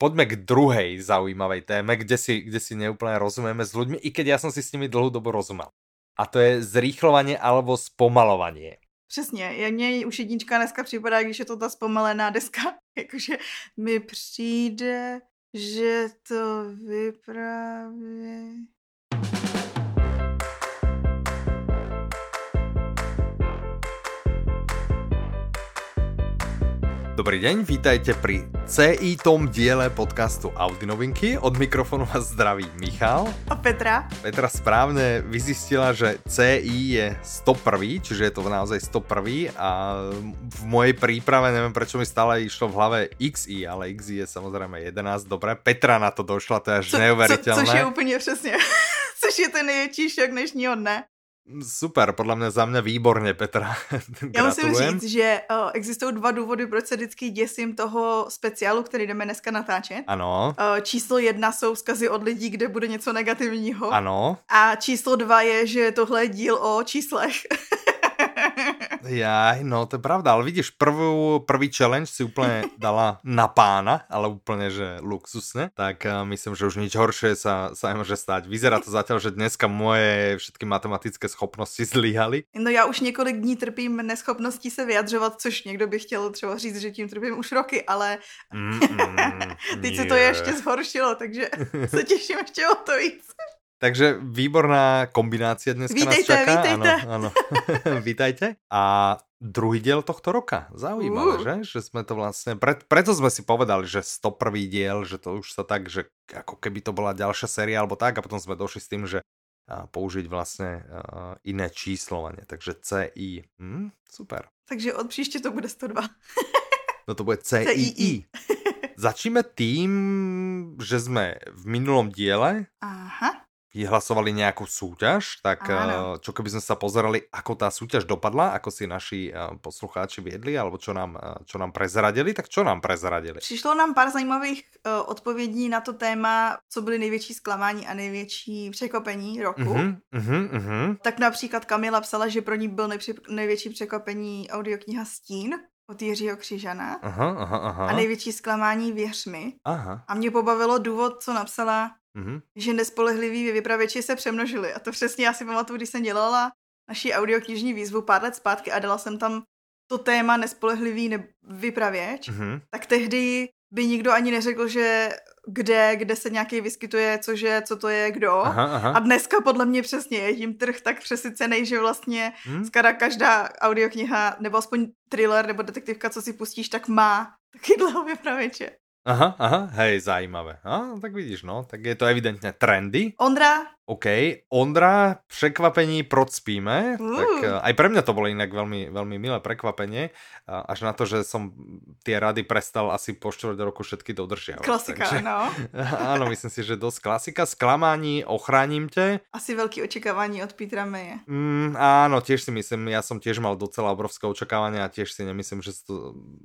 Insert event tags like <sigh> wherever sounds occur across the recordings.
poďme k druhej zaujímavej téme, kde si, kde si neúplne rozumieme s ľuďmi, i keď ja som si s nimi dlhú dobu rozumel. A to je zrýchlovanie alebo spomalovanie. Přesně, mně už jednička dneska připadá, když je to ta zpomalená deska, <laughs> jakože mi přijde, že to vypráví... Dobrý deň, vítajte pri CI tom diele podcastu Audi novinky. Od mikrofonu vás zdraví Michal. A Petra. Petra správne vyzistila, že CI je 101, čiže je to naozaj 101 a v mojej príprave, neviem prečo mi stále išlo v hlave XI, ale XI je samozrejme 11, dobre. Petra na to došla, to je až co, neuveriteľné. Co, což je úplně přesně, <laughs> což je ten největší šok dnešního dne. Super, podle mě za mě výborně, Petra. <laughs> Já musím říct, že uh, existují dva důvody, proč se vždycky děsím toho speciálu, který jdeme dneska natáčet. Ano. Uh, číslo jedna jsou vzkazy od lidí, kde bude něco negativního. Ano. A číslo dva je, že tohle je díl o číslech. <laughs> Jaj, no to je pravda, ale vidíš, prvú, prvý challenge si úplne <laughs> dala na pána, ale úplne, že luxusne, tak uh, myslím, že už nič horšie sa, sa môže stať. Vyzerá to zatiaľ, že dneska moje všetky matematické schopnosti zlyhali. No já už několik dní trpím neschopností se vyjadřovat, což někdo by chtěl třeba říct, že tím trpím už roky, ale mm, mm, <laughs> teď se to ještě zhoršilo, takže <laughs> se těším ještě o to víc. Takže výborná kombinácia dnes nás čaká. Vítajte. Áno, áno. <laughs> vítajte. A druhý diel tohto roka. Zaujímavé, uh. že? Že sme to vlastne... Pre, preto sme si povedali, že 101. diel, že to už sa tak, že ako keby to bola ďalšia séria alebo tak a potom sme došli s tým, že použiť vlastne uh, iné číslovanie. Takže CI. Hm, super. Takže od příště to bude 102. <laughs> no to bude CII. Začíme tým, že sme v minulom diele Aha vyhlasovali nejakú súťaž, tak Áno. Eh, čo keby sme sa pozerali, ako tá súťaž dopadla, ako si naši eh, poslucháči viedli, alebo čo nám, eh, čo nám prezradili, tak čo nám prezradili? Přišlo nám pár zajímavých odpovědí na to téma, co byly největší zklamání a největší překvapení roku. Uh-huh, uh-huh, uh-huh. Tak například Kamila psala, že pro ní byl největší překvapení audiokniha Stín, od Jiřího Křižana. Aha, aha, aha. A největší zklamání Věř mi. Aha. A mě pobavilo důvod, co napsala mm-hmm. že nespolehliví vypravěči se přemnožili. A to přesně já si pamatuju, když jsem dělala naší audioknižní výzvu pár let zpátky a dala jsem tam to téma nespolehlivý ne- vypravěč, mm-hmm. tak tehdy by nikdo ani neřekl, že kde, kde se nějaký vyskytuje, cože, co to je, kdo. Aha, aha. A dneska podle mě přesně je tím trh tak přesycený, že vlastně hmm. skoro každá audiokniha, nebo aspoň thriller nebo detektivka, co si pustíš, tak má takovýhleho vypravěče. Aha, aha, hej, zajímavé. A, tak vidíš, no, tak je to evidentne trendy. Ondra, OK, Ondra, překvapení procpíme, uh. tak eh, aj pre mňa to bolo inak veľmi, veľmi milé prekvapenie, až na to, že som tie rady prestal asi po čtvrt roku všetky dodržiavať. Klasika, takže, no. <laughs> áno, myslím si, že dosť klasika. Sklamání, ochránim te. Asi veľké očekávání od Petra Maye. Mm, áno, tiež si myslím, ja som tiež mal docela obrovské očakávania a tiež si nemyslím, že sa to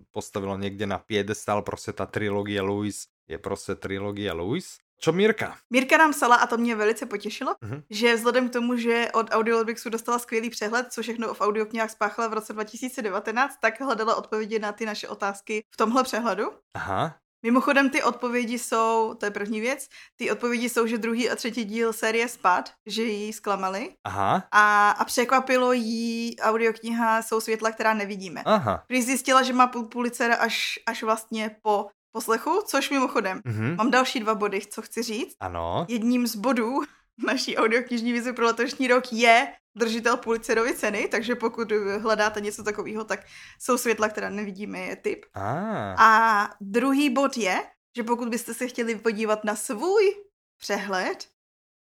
postavilo niekde na piedestal, proste tá trilógia Louis je prostě trilogie Louis. Čo Mirka? Mirka nám psala, a to mě velice potěšilo, uh-huh. že vzhledem k tomu, že od Audiolibixu dostala skvělý přehled, co všechno v audioknihách spáchala v roce 2019, tak hledala odpovědi na ty naše otázky v tomhle přehledu. Aha. Mimochodem ty odpovědi jsou, to je první věc, ty odpovědi jsou, že druhý a třetí díl série Spad, že jí zklamali. Aha. A, a překvapilo jí audiokniha Jsou světla, která nevidíme. Aha. Když zjistila, že má Pulitzer až, až vlastně po poslechu, což mimochodem, mm-hmm. mám další dva body, co chci říct. Ano. Jedním z bodů <laughs> naší audioknižní vize pro letošní rok je držitel Pulitzerovy ceny, takže pokud hledáte něco takového, tak jsou světla, která nevidíme, je typ. Ah. A druhý bod je, že pokud byste se chtěli podívat na svůj přehled,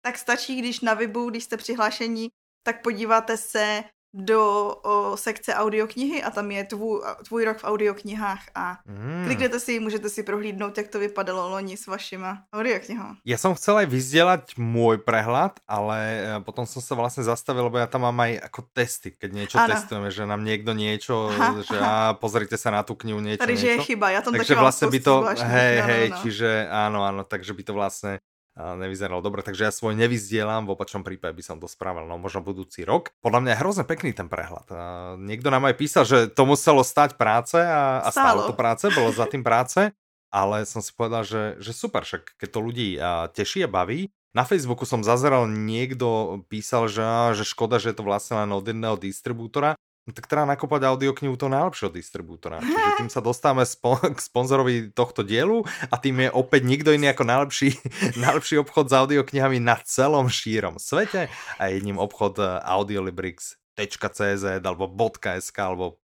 tak stačí, když na webu, když jste přihlášení, tak podíváte se do o, sekce audioknihy a tam je tvůj, tvůj rok v audioknihách a mm. kliknete si, můžete si prohlídnout, jak to vypadalo loni s vašima audioknihou. Ja som chcel aj vyzdielať môj prehľad, ale e, potom som sa vlastne zastavil, lebo ja tam mám aj ako testy, keď niečo ano. testujeme, že nám niekto niečo, aha, že aha. A pozrite sa na tú knihu niečo, Tady, niečo. že je chyba, ja tam takže vlastne by to, hej, hej, no, no. čiže áno, áno, takže by to vlastne nevyzeralo dobre, takže ja svoj nevyzdielam, v opačnom prípade by som to spravil, no možno budúci rok. Podľa mňa je hrozne pekný ten prehľad. Niekto nám aj písal, že to muselo stať práce a, a stálo. stálo to práce, bolo za tým práce. ale som si povedal, že, že super, však keď to ľudí teší a baví. Na Facebooku som zazeral, niekto písal, že, že škoda, že je to vlastne len od jedného distribútora. No tak treba nakopať audioknihu toho najlepšieho distribútora. Čiže tým sa dostávame spo- k sponzorovi tohto dielu a tým je opäť nikto iný ako najlepší, <laughs> najlepší obchod s audioknihami na celom šírom svete a jedním obchod eh, audiolibrix.cz alebo .sk alebo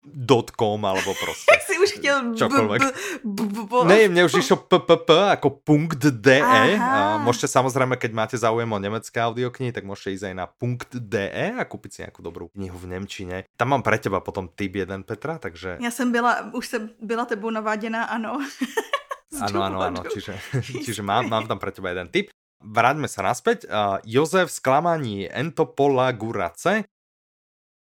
.com alebo proste. <laughs> Si už chtěl čokoľvek. Ne, mne už išlo ppp ako .de. A môžete samozrejme, keď máte záujem o nemecké audioknihy, tak môžete ísť aj na .de a kúpiť si nejakú dobrú knihu v Nemčine. Tam mám pre teba potom tip jeden, Petra, takže... Ja som byla, už som byla tebou navádená, <laughs> áno. Áno, áno, áno, čiže, <laughs> čiže mám, mám tam pre teba jeden tip. Vráťme sa naspäť. Uh, Jozef sklamaní Entopola Gurace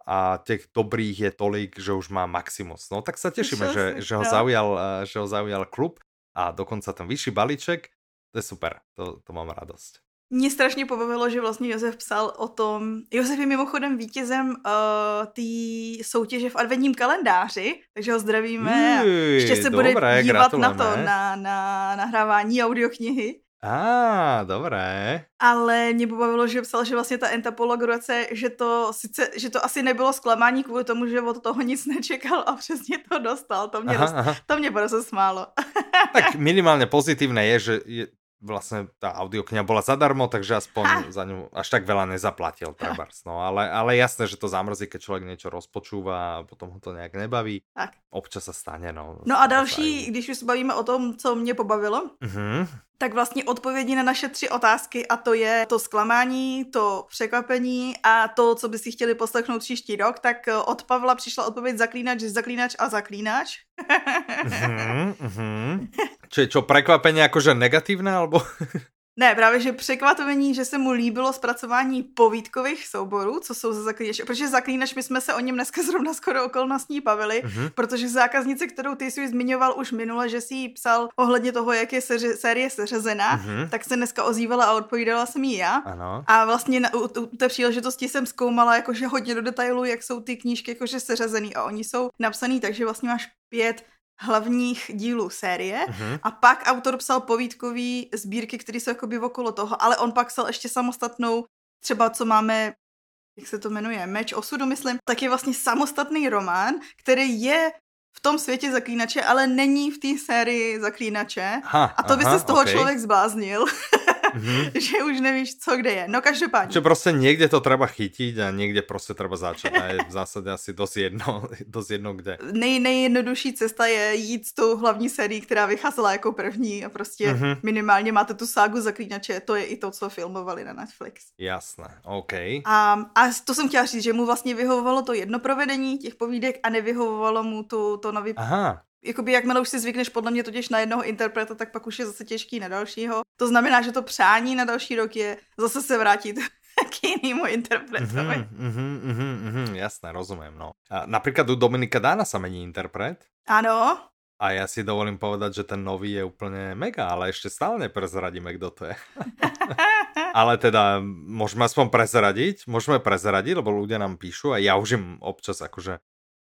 a těch dobrých je tolik, že už má Maximus. No tak sa tešíme, že, že, ho zaujal, eh, že ho zaujal klub a dokonca ten vyšší balíček, to je super, to, to mám radosť. Mě strašně pobavilo, že vlastně Josef psal o tom, Josef je mimochodem vítězem uh, té soutěže v adventním kalendáři, takže ho zdravíme a ještě se dobré, bude dívat na to, na, na nahrávání audioknihy. Á, dobré. Ale mě pobavilo, že psal, že vlastně ta entapolograce, že to sice, že to asi nebylo zklamání kvůli tomu, že od toho nic nečekal a přesně to dostal. To mě, aha, aha. To mě prostě smálo. <laughs> tak minimálně pozitívne je, že je, vlastne tá audiokniha bola zadarmo, takže aspoň ha. za ňu až tak veľa nezaplatil. No, ale, ale jasné, že to zamrzí, keď človek niečo rozpočúva a potom ho to nejak nebaví. Tak. Občas sa stane, no. No a další, když už se bavíme o tom, co mě pobavilo, uh-huh tak vlastně odpovědi na naše tři otázky a to je to zklamání, to překvapení a to, co by si chtěli poslechnout příští rok, tak eh, od Pavla přišla odpověď zaklínač, zaklínač a zaklínač. <laughs> mm-hmm, mm-hmm. Čiže čo, prekvapenie akože negatívne, alebo... Ne, právě, že překvapení, že se mu líbilo zpracování povídkových souborů, co jsou za zaklínač. Protože zaklínač, my jsme se o něm dneska zrovna skoro okolnostní bavili, mm-hmm. protože zákaznice, kterou ty jsi zmiňoval už minule, že si jí psal ohledně toho, jak je seři- série seřazená, mm-hmm. tak se dneska ozývala a odpovídala jsem jí já. Ano. A vlastně na, u, u té příležitosti jsem zkoumala jakože hodně do detailu, jak jsou ty knížky jakože seřazený a oni jsou napsaný, takže vlastně máš pět hlavních dílů série uh-huh. a pak autor psal povídkový sbírky, které jsou jakoby okolo toho, ale on pak psal ještě samostatnou, třeba co máme, jak se to jmenuje, Meč osudu, myslím, tak je vlastně samostatný román, který je v tom světě zaklínače, ale není v té sérii zaklínače. Ha, a to aha, by se z toho okay. člověk zbláznil. <laughs> mm-hmm. že už nevíš, co kde je. No každopádně. Že prostě někde to treba chytit a někde prostě treba začít. A je v zásadě asi dost jedno, <laughs> dost jedno kde. Nej, nejjednodušší cesta je jít s tou hlavní sérií, která vycházela jako první a prostě mm-hmm. minimálně máte tu ságu zaklínače. To je i to, co filmovali na Netflix. Jasné, OK. A, a to jsem chtěla říct, že mu vlastně vyhovovalo to jedno provedení těch povídek a nevyhovovalo mu to, to nový Aha jakoby jakmile už si zvykneš podle mě totiž na jednoho interpreta, tak pak už je zase těžký na dalšího. To znamená, že to přání na další rok je zase se vrátit <laughs> k jinému interpretovi. Mm-hmm, mm-hmm, mm-hmm, jasné, rozumím, no. A napríklad u Dominika Dána sa mení interpret. Áno. A ja si dovolím povedať, že ten nový je úplne mega, ale ešte stále neprezradíme, kto to je. <laughs> ale teda, môžeme aspoň prezradiť, môžeme prezradiť, lebo ľudia nám píšu a ja už im občas akože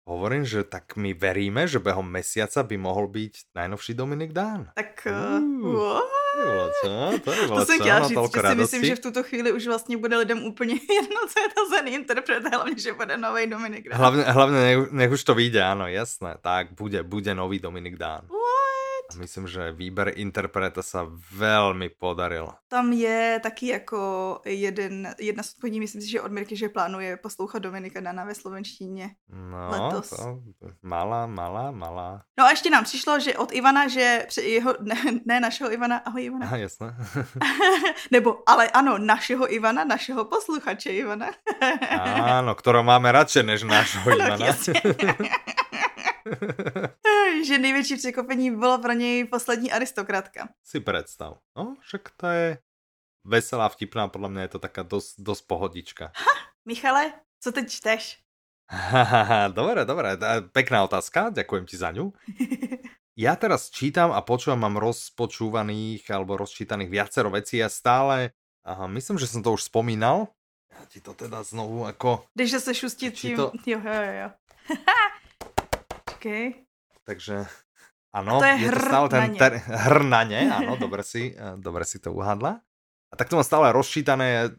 Hovorím, že tak my veríme, že behom mesiaca by mohol byť najnovší Dominik Dán. Tak... Uh, to, to, je to jsem chtěla říct, že si myslím, že v tuto chvíli už vlastně bude lidem úplně <laughs> jedno, co je to za interpret, hlavně, že bude nový Dominik Dán. Hlavně, hlavně nech, nech už to vyjde, áno, jasné. Tak bude, bude nový Dominik Dán. Myslím, že výber interpreta sa veľmi podaril. Tam je taky jako jeden, jedna z odpovědí, myslím si, že od Mirky, že plánuje poslouchat Dominika Dana ve slovenštině no, letos. To, malá, malá, malá. No a ještě nám přišlo, že od Ivana, že jeho, ne, ne našeho Ivana, ahoj Ivana. Aha, jasné. <laughs> Nebo, ale ano, našeho Ivana, našeho posluchače Ivana. Áno, ktorého máme radšej než <laughs> nášho Ivana. <laughs> že největší překvapení bylo pro něj poslední aristokratka. Si představ. No, však to je veselá, vtipná, podle mě je to taká dost, dost pohodička. Ha, Michale, co teď čteš? dobre, dobre, pekná otázka, ďakujem ti za ňu. <laughs> Ja teraz čítam a počúvam, mám rozpočúvaných alebo rozčítaných viacero vecí a stále, aha, myslím, že som to už spomínal. Ja ti to teda znovu ako... Když se šustí tím... To... Jo, jo, jo. okay. <laughs> Takže Ano, to je, je to stále ten ter, hrnanie, áno, dobre si, eh, dobre si to uhádla. A tak to mám stále rozčítané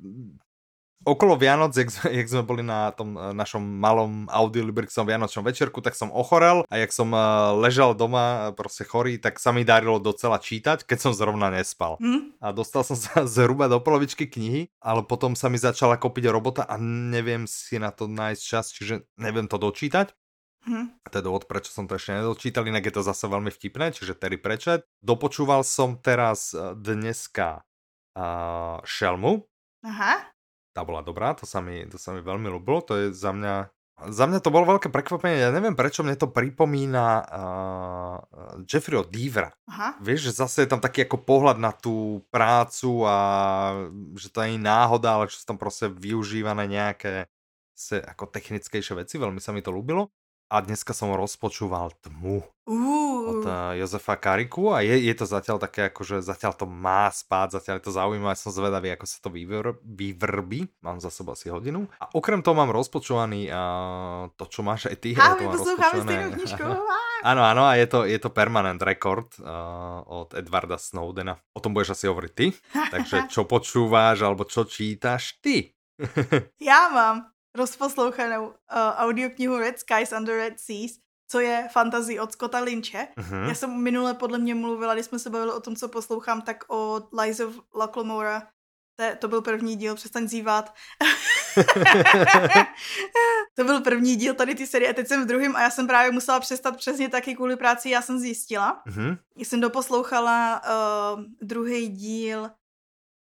okolo Vianoc, jak, jak sme boli na tom eh, našom malom audiolibrixom Vianočnom večerku, tak som ochorel a jak som ležal doma proste chorý, tak sa mi darilo docela čítať, keď som zrovna nespal. Hmm? A dostal som sa <laughs> zhruba do polovičky knihy, ale potom sa mi začala kopiť robota a neviem si na to nájsť čas, čiže neviem to dočítať. Hm. To je dôvod, prečo som to ešte nedočítal, inak je to zase veľmi vtipné, čiže Terry Prečet. Dopočúval som teraz e, dneska uh, Šelmu. Aha. Tá bola dobrá, to sa mi, to sa mi veľmi ľúbilo, to je za mňa za mňa to bolo veľké prekvapenie, ja neviem prečo mne to pripomína uh, Jeffreyho Devera. Aha. Vieš, že zase je tam taký ako pohľad na tú prácu a že to nie je náhoda, ale že sú tam proste využívané nejaké se, ako technickejšie veci, veľmi sa mi to ľúbilo a dneska som rozpočúval Tmu uh. od uh, Jozefa Kariku a je, je to zatiaľ také, akože zatiaľ to má spáť, zatiaľ je to zaujímavé, som zvedavý, ako sa to vyvr- vyvrbí, mám za sebou asi hodinu. A okrem toho mám rozpočúvaný uh, to, čo máš aj ty. A my poslúchame stejnú knižku. <laughs> áno, áno, a je to, je to permanent record uh, od Edwarda Snowdena. O tom budeš asi hovoriť ty, <laughs> takže čo počúvaš alebo čo čítaš ty? <laughs> Já mám rozposlouchanou uh, audioknihu Red Skies Under Red Seas, co je fantasy od Scotta Lynche. Uh-huh. Já jsem minule podle mě mluvila, když jsme se bavili o tom, co poslouchám, tak od Lies of Laclamora. To, to byl první díl, přestaň zývat. <laughs> to byl první díl tady ty série a teď jsem v druhém a já jsem právě musela přestat přesně taky kvůli práci, já jsem zjistila. Uh-huh. Jsem doposlouchala uh, druhý díl,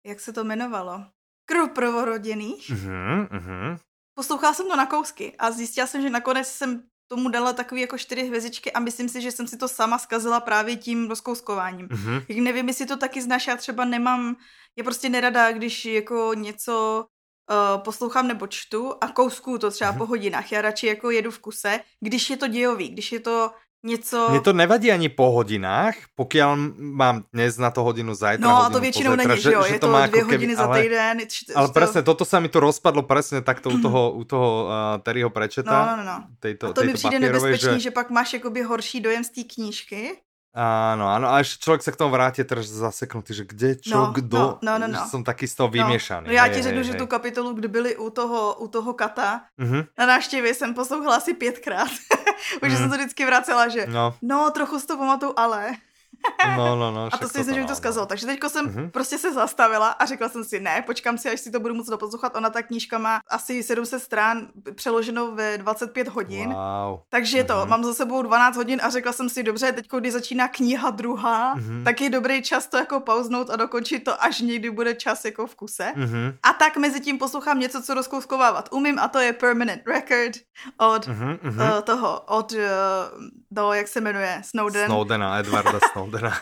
jak se to jmenovalo? Krv prvoroděných. Uh-huh, uh-huh poslouchala jsem to na kousky a zjistila jsem, že nakonec jsem tomu dala takový jako čtyři hvězdičky a myslím si, že jsem si to sama zkazila právě tím rozkouskováním. Mm-hmm. Nevím, jestli to taky znáš, já třeba nemám, je prostě nerada, když jako něco uh, poslouchám nebo čtu a kousku to třeba mm-hmm. po hodinách. Já radši jako jedu v kuse, když je to dějový, když je to něco... Mně to nevadí ani po hodinách, pokud mám dnes na to hodinu zajtra. No a to většinou není, že jo, je to, to dvě hodiny keby, za týden. Ale, ale to... presne, toto sa mi tu rozpadlo presne takto u toho, u toho uh, Terryho Prečeta. No, no, no. Tejto, a to mi přijde nebezpečný, že... že pak máš jakoby horší dojem z té knížky, Áno, áno, a ešte človek sa k tomu vráti teraz zaseknutý, že kde, čo, no, kdo, no, no, no, no. som taký z toho vymiešaný. No, no já ti řeknu, že tu kapitolu, kdy byli u toho, u toho kata, uh-huh. na návštěvě jsem poslouchala asi pětkrát. <laughs> Už uh-huh. jsem to vždycky vracela, že no, no trochu si to pamatuju, ale... No, no, no. A to si myslím, že mi to zkazilo. Takže teďko jsem uh-huh. prostě se zastavila a řekla jsem si, ne, počkám si, až si to budu moc doposlouchat. Ona ta knížka má asi 700 strán přeloženou ve 25 hodin. Wow. Takže uh-huh. to, mhm. mám za sebou 12 hodin a řekla jsem si, dobře, teď když začíná kniha druhá, uh-huh. tak je dobrý čas to jako pauznout a dokončit to, až někdy bude čas jako v kuse. Uh-huh. A tak mezi tím poslouchám něco, co rozkouskovávat umím a to je Permanent Record od uh-huh. Uh, toho, od uh, do, jak se jmenuje, Snowden. Snowdena, Edwarda Snowden. Snowdena.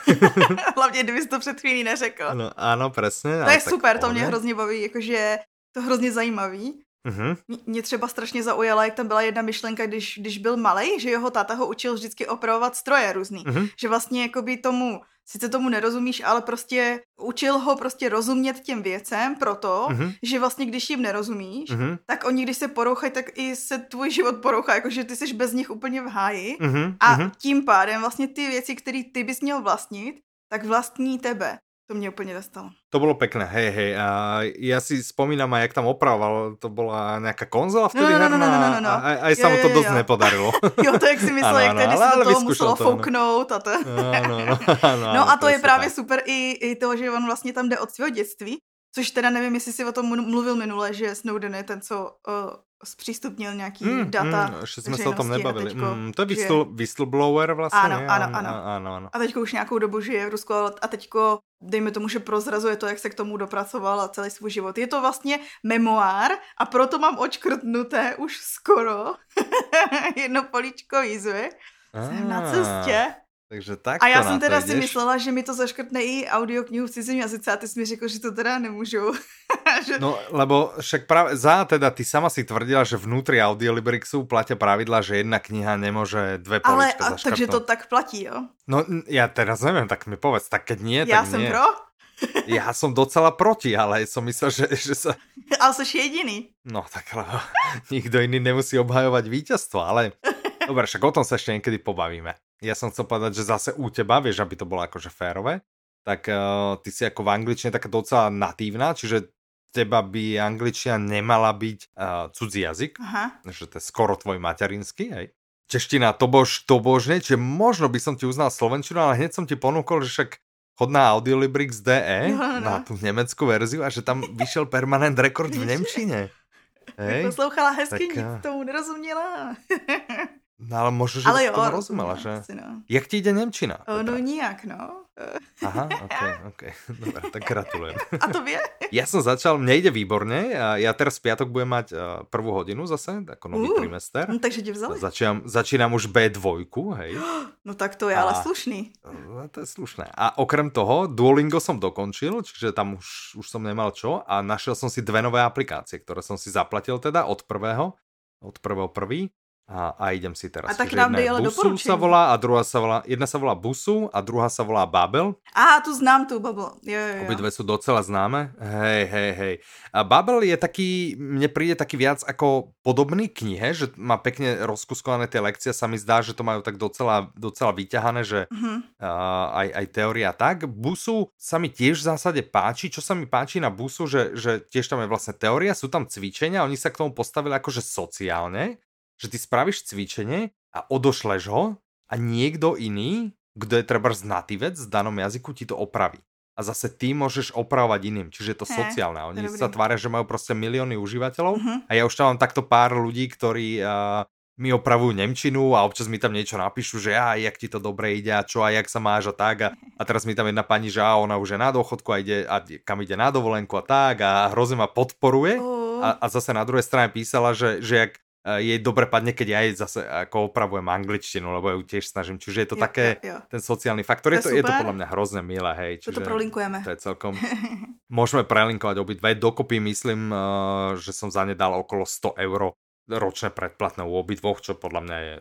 <laughs> Hlavně, kdybys to před chvílí neřekl. No, ano, přesně. To je super, to mě hrozně baví, jakože to hrozně zajímavý. Mm-hmm. Mě třeba strašně zaujala, jak tam byla jedna myšlenka, když, když byl malý, že jeho táta ho učil vždycky opravovat stroje různý. Mm-hmm. Že vlastně jakoby tomu, sice tomu nerozumíš, ale prostě učil ho prostě rozumět těm věcem proto, mm-hmm. že vlastně když jim nerozumíš, mm-hmm. tak oni když se porouchají, tak i se tvůj život porouchá, jakože ty jsi bez nich úplně v háji mm-hmm. a mm-hmm. tím pádem vlastně ty věci, které ty bys měl vlastnit, tak vlastní tebe. To mě úplně dostalo. To bolo pekné, hej, hej. A ja si spomínam aj, jak tam opravoval, to bola nejaká konzola vtedy no, no, no, no, no, no, no. A, aj sa mu to dosť jo. nepodarilo. <laughs> jo, to jak si myslel, jak tedy se do toho muselo to, fouknout a to. Ano, no, ano, no a to je právě tak. super i, i to, že on vlastně tam jde od svého dětství, což teda nevím, jestli si o tom mluvil minule, že Snowden je ten, co uh, zpřístupnil nějaký mm, data. Mm, ještě jsme se o tom nebavili. Teďko, mm, to je whistle, že... whistleblower vlastně. Ano, ano, ano. ano, ano. A teďko už nějakou dobu žije v Rusku a teďko, dejme tomu, že prozrazuje to, jak se k tomu dopracoval a celý svůj život. Je to vlastně memoár a proto mám očkrtnuté už skoro <laughs> jedno políčko výzvy. Jsem na cestě takže tak A já jsem teda si myslela, že mi to zaškrtne i audioknihu v cizím jazyce a ty jsi mi řekl, že to teda nemůžu. <laughs> že... No, lebo však práve za, teda ty sama si tvrdila, že vnútri Audiolibrixu platia pravidla, že jedna kniha nemôže dve polička Ale, a, takže to tak platí, jo? No, ja teraz neviem, tak mi povedz, tak keď nie, ja tak som nie. pro? <laughs> Ja som docela proti, ale som myslel, že, že sa... Ale jsi jediný. No tak lebo <laughs> nikto iný nemusí obhajovať víťazstvo, ale... Dobre, však o tom sa ešte niekedy pobavíme. Ja som chcel povedať, že zase u teba, vieš, aby to bolo akože férové, tak uh, ty si ako v angličtine taká docela natívna, čiže teba by angličtina nemala byť uh, cudzí jazyk, Aha. že to je skoro tvoj materinský, hej. Čeština to bož, to božne, čiže možno by som ti uznal slovenčinu, ale hneď som ti ponúkol, že však chod na Audiolibrix DE, no, no. na tú nemeckú verziu a že tam vyšiel permanent rekord v <laughs> Nemčine. Hej? Poslouchala hezky, tak... tomu nerozuměla. <laughs> No ale možno, že ale jo, tomu rozumela, že? Asi, no. Jak ti ide Nemčina? O, no nijak, no. Aha, <laughs> ok, ok. <laughs> Dobre, tak gratulujem. A to vie? Ja som začal, mne ide výborne. Ja teraz v piatok budem mať prvú hodinu zase, ako nový uh, trimester. No, takže ti vzali. Začínam, začínam už B2, hej. <gasps> No tak to je a, ale slušný. No, to je slušné. A okrem toho, Duolingo som dokončil, čiže tam už, už som nemal čo a našiel som si dve nové aplikácie, ktoré som si zaplatil teda od prvého, od prvého prvý a, a idem si teraz. A tak nám dej ale Busu sa volá a druhá sa volá, jedna sa volá Busu a druhá sa volá Babel. Á, tu znám tú Babel. Jo, jo, jo. Obidve sú docela známe. Hej, hej, hej. A Babel je taký, mne príde taký viac ako podobný knihe, že má pekne rozkuskované tie lekcie, sa mi zdá, že to majú tak docela, docela vyťahané, že uh, aj, aj teória tak. Busu sa mi tiež v zásade páči. Čo sa mi páči na Busu, že, že tiež tam je vlastne teória, sú tam cvičenia, oni sa k tomu postavili akože sociálne, že ty spravíš cvičenie a odošleš ho a niekto iný, kto je treba znativec v danom jazyku, ti to opraví. A zase ty môžeš opravovať iným, čiže je to He, sociálne. Oni sa tvária, že majú proste milióny užívateľov uh-huh. a ja už tam mám takto pár ľudí, ktorí uh, mi opravujú Nemčinu a občas mi tam niečo napíšu, že a jak ti to dobre ide a čo a jak sa máš a tak. A, a teraz mi tam jedna pani, že a ona už je na dôchodku a ide a kam ide na dovolenku a tak a hrozne ma podporuje. Uh. A, a zase na druhej strane písala, že, že jak jej dobre padne, keď ja jej zase ako opravujem angličtinu, lebo ju tiež snažím. Čiže je to jo, také, jo, jo. ten sociálny faktor. Je to, je to, je to podľa mňa hrozne milé, hej. Čiže to prolinkujeme. To je celkom... <laughs> Môžeme prelinkovať obidve. Dokopy myslím, eh, že som za ne dal okolo 100 eur ročné predplatné u obidvoch, čo podľa mňa je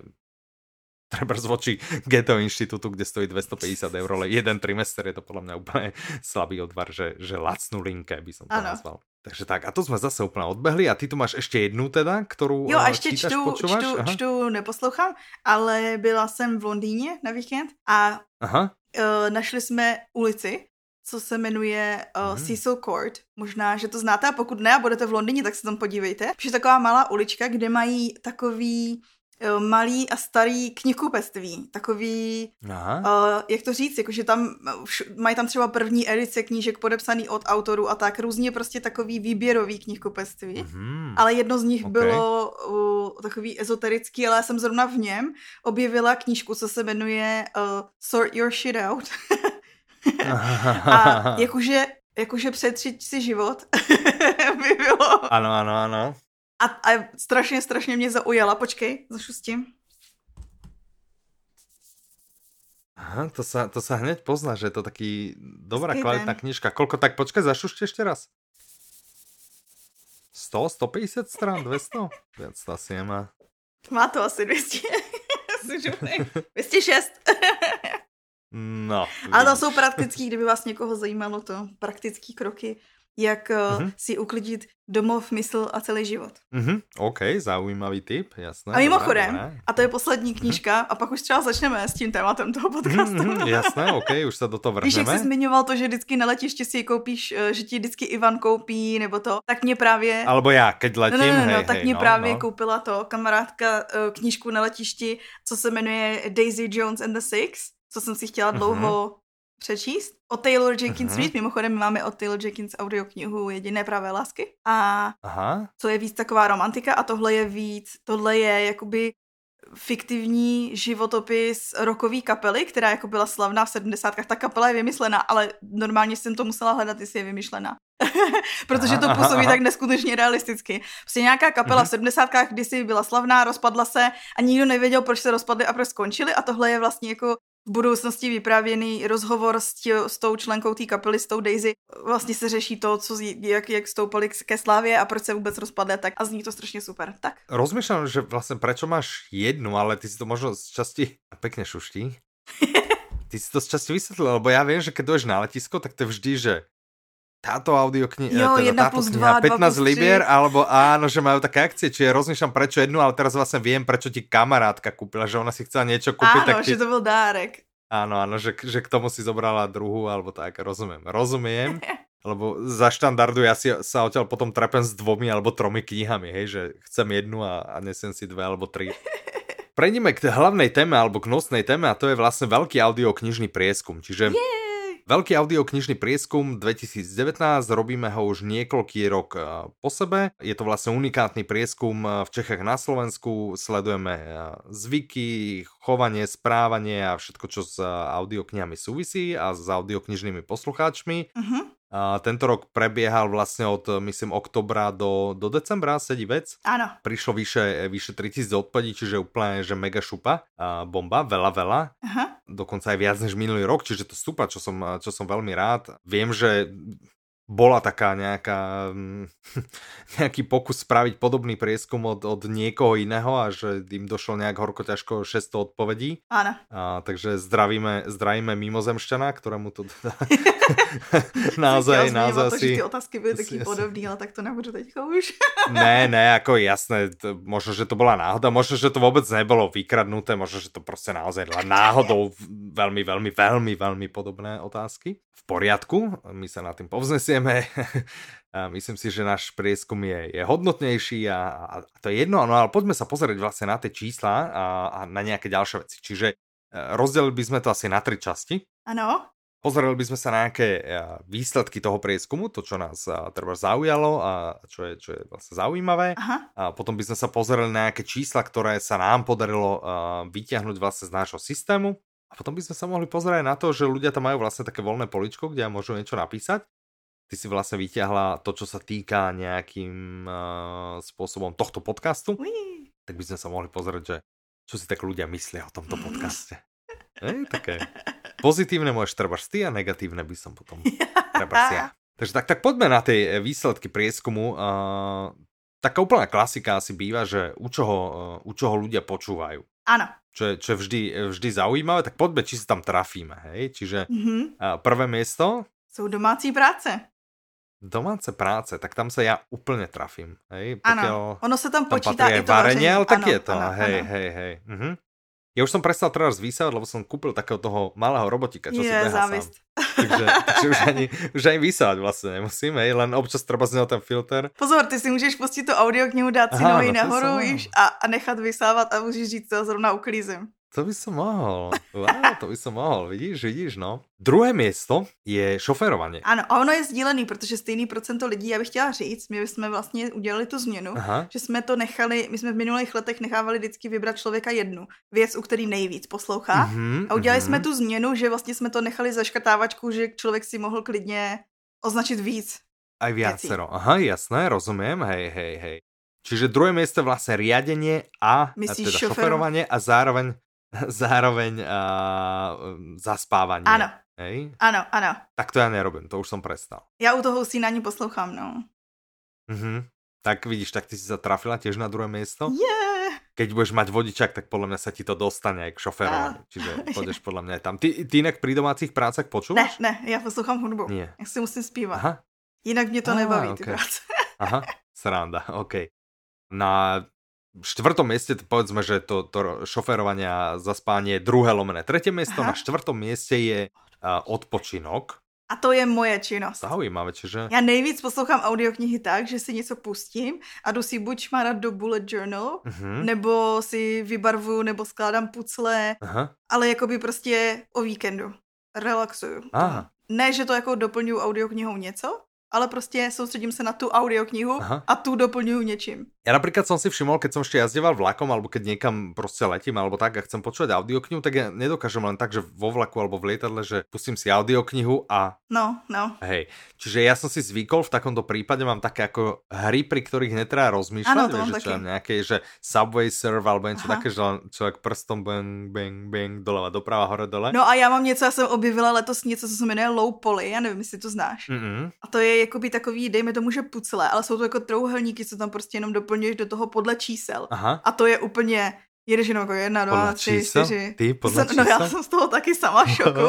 treba zvoči Geto inštitútu, kde stojí 250 eur, ale jeden trimester je to podľa mňa úplne slabý odvar, že, že lacnú linke by som to ano. nazval. Takže tak, a to sme zase úplne odbehli a ty tu máš ešte jednu teda, ktorou Jo, a ještě čítaš, čtu, počúvaš? čtu, čtu, neposlouchám, ale byla jsem v Londýně na víkend a Aha. Uh, našli jsme ulici, co se jmenuje uh, hmm. Cecil Court. Možná, že to znáte a pokud ne a budete v Londýně, tak se tam podívejte. Je taková malá ulička, kde mají takový Eh, malý a starý knihkupectví. Takový, Aha. Uh, jak to říct, jakože tam mají tam třeba první edice knížek podepsaný od autorů a tak, různě prostě takový výběrový knihkupectví. Mm-hmm. Ale jedno z nich okay. bylo uh, takový ezoterický, ale já jsem zrovna v něm objevila knížku, co se jmenuje uh, Sort Your Shit Out. <laughs> a <laughs> jakože, jakože přetřiť si život <laughs> by bylo... Ano, ano, ano. A, a strašně, strašně mě zaujala. Počkej, zašustím. Aha, to sa, to sa hneď pozná, že je to taký dobrá Skej kvalitná knižka. Koľko, tak počkaj, zašušte ešte raz. 100, 150 strán, 200? Viac to asi nemá. Má to asi 200. 206. <laughs> No. Ale to jsou praktický, kdyby vás někoho zajímalo to, praktický kroky jak uh-huh. si uklidit domov, mysl a celý život. Uh-huh. OK, zaujímavý tip, jasné. A mimochodem, dobré, dobré. a to je poslední knížka, uh-huh. a pak už třeba začneme s tím tématem toho podcastu. Uh-huh, jasné, OK, už se do toho vrhneme. Víš, jak jsi zmiňoval to, že vždycky na letišti si koupíš, eh, že ti vždycky Ivan koupí, nebo to, tak mě právě... Alebo já, keď letím, no, no, no, no hej, tak hej, mě no, právě no. koupila to kamarádka eh, knížku na letišti, co se jmenuje Daisy Jones and the Six, co jsem si chtěla dlouho přečíst. O Taylor Jenkins uh-huh. Reid, mimochodem máme od Taylor Jenkins audioknihu Jediné pravé lásky. A Aha. co je víc taková romantika a tohle je víc, tohle je jakoby fiktivní životopis rokový kapely, která jako byla slavná v 70. Ta kapela je vymyslená, ale normálně jsem to musela hledat, jestli je vymyšlená. <laughs> Protože to působí tak neskutečně realisticky. Prostě nějaká kapela mm-hmm. v 70. kdysi byla slavná, rozpadla se a nikdo nevěděl, proč se rozpadly a proč skončili a tohle je vlastně jako v budoucnosti vyprávěný rozhovor s, tě, s tou členkou té kapely, s tou Daisy. Vlastně se řeší to, co, jak, jak stoupali ke slávě a proč se vůbec rozpadne, tak a zní to strašně super. Tak. Rozmýšľam, že vlastně prečo máš jednu, ale ty si to možno z časti pekne šuští. <laughs> ty si to z časti vysvetlil, lebo ja viem, že keď doješ na letisko, tak to je vždy, že táto audiokniha, teda táto kniha, 15 libier, alebo áno, že majú také akcie, čiže rozmýšľam prečo jednu, ale teraz vlastne viem, prečo ti kamarátka kúpila, že ona si chcela niečo kúpiť. Áno, tak ti... že to bol dárek. Áno, áno, že, že k tomu si zobrala druhú, alebo tak, rozumiem. Rozumiem, <laughs> lebo za štandardu ja si sa odtiaľ potom trepem s dvomi alebo tromi knihami, hej, že chcem jednu a, a nesem si dve alebo tri. <laughs> Prejdeme k hlavnej téme alebo k nosnej téme a to je vlastne veľký audioknižný prieskum. Čiže yeah Veľký audioknižný prieskum 2019, robíme ho už niekoľký rok eh, po sebe. Je to vlastne unikátny prieskum eh, v Čechách na Slovensku. Sledujeme eh, zvyky, chovanie, správanie a všetko, čo s audioknihami súvisí a s audioknižnými poslucháčmi. Uh-huh. A tento rok prebiehal vlastne od, myslím, oktobra do, do decembra, sedí vec. Áno. Prišlo vyše, vyše 3000 odpovedí, čiže úplne, že mega šupa. A bomba, veľa, veľa. Aha. Dokonca aj viac než minulý rok, čiže to super, čo som, čo som veľmi rád. Viem, že bola taká nejaká, mm, <laughs> nejaký pokus spraviť podobný prieskum od, od niekoho iného a že im došlo nejak horko ťažko 600 odpovedí. Áno. A, takže zdravíme, zdravíme mimozemšťana, ktorému to teda <laughs> <laughs> naozaj, naozaj si... Tie otázky byly taky podobný, ale tak to nebudu teďka už. ne, ne, ako jasné, to, možno, že to bola náhoda, možno, že to vôbec nebolo vykradnuté, možno, že to proste naozaj náhodou veľmi, veľmi, veľmi, veľmi podobné otázky. V poriadku, my sa na tým povznesieme nebudeme. <laughs> Myslím si, že náš prieskum je, je hodnotnejší a, a to je jedno, no ale poďme sa pozrieť vlastne na tie čísla a, a na nejaké ďalšie veci. Čiže e, rozdelili by sme to asi na tri časti. Áno. Pozreli by sme sa na nejaké e, výsledky toho prieskumu, to, čo nás treba zaujalo a čo je, čo je vlastne zaujímavé. Aha. A potom by sme sa pozreli na nejaké čísla, ktoré sa nám podarilo vyťahnuť vlastne z nášho systému. A potom by sme sa mohli pozrieť na to, že ľudia tam majú vlastne také voľné poličko, kde môžu niečo napísať ty si vlastne vyťahla to, čo sa týka nejakým uh, spôsobom tohto podcastu, Uí. tak by sme sa mohli pozrieť, že čo si tak ľudia myslia o tomto podcaste. <laughs> Ej, také pozitívne môžeš trebať ty a negatívne by som potom trebárs ja. Takže tak, tak poďme na tie výsledky prieskumu. Uh, taká úplná klasika asi býva, že u čoho, uh, u čoho ľudia počúvajú. Áno. Čo je, čo je vždy, vždy zaujímavé, tak poďme, či sa tam trafíme. Hej? Čiže mm-hmm. uh, prvé miesto... Sú domácí práce domáce práce, tak tam sa ja úplne trafím. Hej? Pokiaľ, ano, ono sa tam počíta i to varenie, ale tak ano, je to. Ano, hej, ano. hej, hej. Uh-huh. Ja už som prestal teraz vysávať, lebo som kúpil takého toho malého robotika, čo je, si beha závist. sám. Takže, takže už, ani, už ani vysávať vlastne nemusím, hej, len občas treba z neho ten filter. Pozor, ty si můžeš pustit tu audioknihu, dát si nohy no, nahoru a, a nechat vysávat a můžeš říct, to zrovna uklízem. To by som mohol. Wow, to by som mohol. Vidíš, vidíš, no. Druhé miesto je šoferovanie. Ano, a ono je sdílený, protože stejný procento lidí, já bych chtěla říct, my jsme vlastně udělali tu změnu, Aha. že jsme to nechali, my jsme v minulých letech nechávali vždycky vybrat člověka jednu věc, u který nejvíc poslouchá. Mm-hmm, a udělali mm-hmm. jsme tu změnu, že vlastně jsme to nechali za škatávačku, že člověk si mohl klidně označit víc. Aj viacero. Aha, jasné, rozumiem, hej, hej, hej. Čiže druhé miesto vlastne riadenie a Myslíš teda šoferovanie a zároveň <laughs> zároveň uh, zaspávanie. Áno. Hej? Áno, áno. Tak to ja nerobím, to už som prestal. Ja u toho usínaní poslouchám, no. Uh-huh. Tak vidíš, tak ty si sa trafila tiež na druhé miesto? Yeah. Keď budeš mať vodičak, tak podľa mňa sa ti to dostane aj k šoferovaniu. Čiže <laughs> pôjdeš podľa mňa aj tam. Ty, ty inak pri domácich prácach počúvaš? Ne, ne, ja poslouchám hudbu. Nie. Ja si musím spívať. Aha. Inak mne to ah, nebaví, okay. ty práce. Aha, sranda, OK. Na štvrtom mieste, povedzme, že to, to šoferovanie a zaspanie je druhé lomené. Tretie miesto, Aha. na štvrtom mieste je uh, odpočinok. A to je moje činnost. Zaujímavé, čiže... Já nejvíc poslouchám audioknihy tak, že si něco pustím a jdu si buď šmárat do bullet journal, uh-huh. nebo si vybarvuju, nebo skládám pucle, uh-huh. ale jakoby prostě o víkendu. Relaxuju. Aha. Ne, že to jako doplňuju audioknihou něco, ale prostě soustředím se na tu audioknihu Aha. a tu doplňuju něčím. Ja napríklad som si všimol, keď som ešte jazdeval vlakom, alebo keď niekam proste letím, alebo tak a chcem počúvať audioknihu, tak ja nedokážem len tak, že vo vlaku alebo v lietadle, že pustím si audioknihu a... No, no. Hej, čiže ja som si zvykol, v takomto prípade mám také ako hry, pri ktorých netreba rozmýšľať, ano, vieš, že čo nejaké, že Subway Surf alebo niečo také, že človek prstom bang, bang, bang, doľava, doprava, hore, dole. No a já mám něco, já jsem objevila letos něco, co se jmenuje Low Poly, já nevím, jestli to znáš. Mm-hmm. A to je jakoby takový, dejme tomu, že pucle, ale jsou to jako trouhelníky, co tam prostě jenom doplňuješ do toho podle čísel. Aha. A to je úplně, jedeš jenom jako jedna, dva, tři, čtyři. Ty podle jsem, No já jsem z toho taky sama šoku.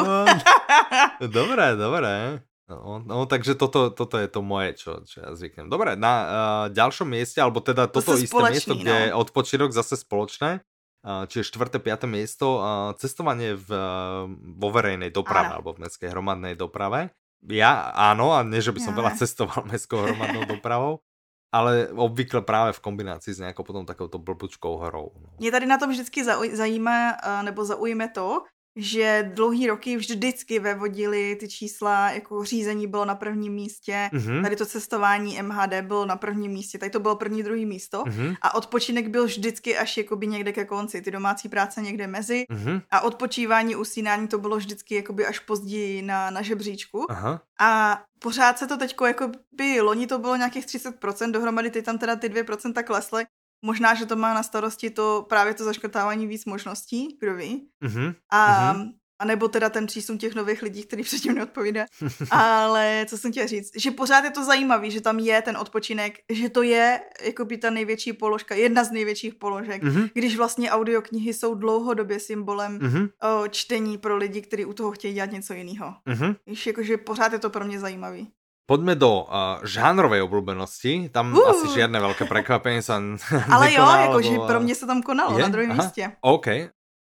<laughs> <laughs> dobré, dobré. No, no takže toto, toto je to moje, čo, čo ja zvyknem. Dobre, na uh, ďalšom mieste, alebo teda toto isté miesto, kde no. je odpočinok zase spoločné, uh, čiže štvrté, piaté miesto, uh, cestovanie v, uh, vo verejnej doprave, áno. alebo v mestskej hromadnej doprave. Ja áno, a nie, že by som ja. veľa cestoval <laughs> mestskou hromadnou dopravou, ale obvykle právě v kombinaci s nějakou potom takovou blbučkou hrou. No. Mě tady na tom vždycky zajímá, nebo zaujme to, že dlouhý roky vždycky vevodili ty čísla, jako řízení bylo na prvním místě, mm-hmm. tady to cestování MHD bylo na prvním místě, tady to bylo první, druhý místo mm-hmm. a odpočinek byl vždycky až jakoby někde ke konci, ty domácí práce někde mezi mm-hmm. a odpočívání, usínání to bylo vždycky jakoby až později na, na žebříčku Aha. a pořád se to teďko jako by loni to bylo nějakých 30%, dohromady ty tam teda ty 2% klesly, Možná, že to má na starosti to právě to zaškrtávání víc možností, kdo ví. Mm-hmm. A, mm-hmm. a nebo teda ten přísun těch nových lidí, který předtím neodpovídá. <laughs> Ale co jsem chtěla říct, že pořád je to zajímavý, že tam je ten odpočinek, že to je jako by ta největší položka, jedna z největších položek, mm-hmm. když vlastně audioknihy jsou dlouhodobě symbolem mm-hmm. o, čtení pro lidi, kteří u toho chtějí dělat něco jiného. Mm-hmm. Víš, jakože pořád je to pro mě zajímavý. Poďme do uh, žánrovej obľúbenosti. Tam uh. asi žiadne veľké prekvapenie sa <laughs> Ale jo, jakože lebo... pro mě se tam konalo je? na druhém místě. OK.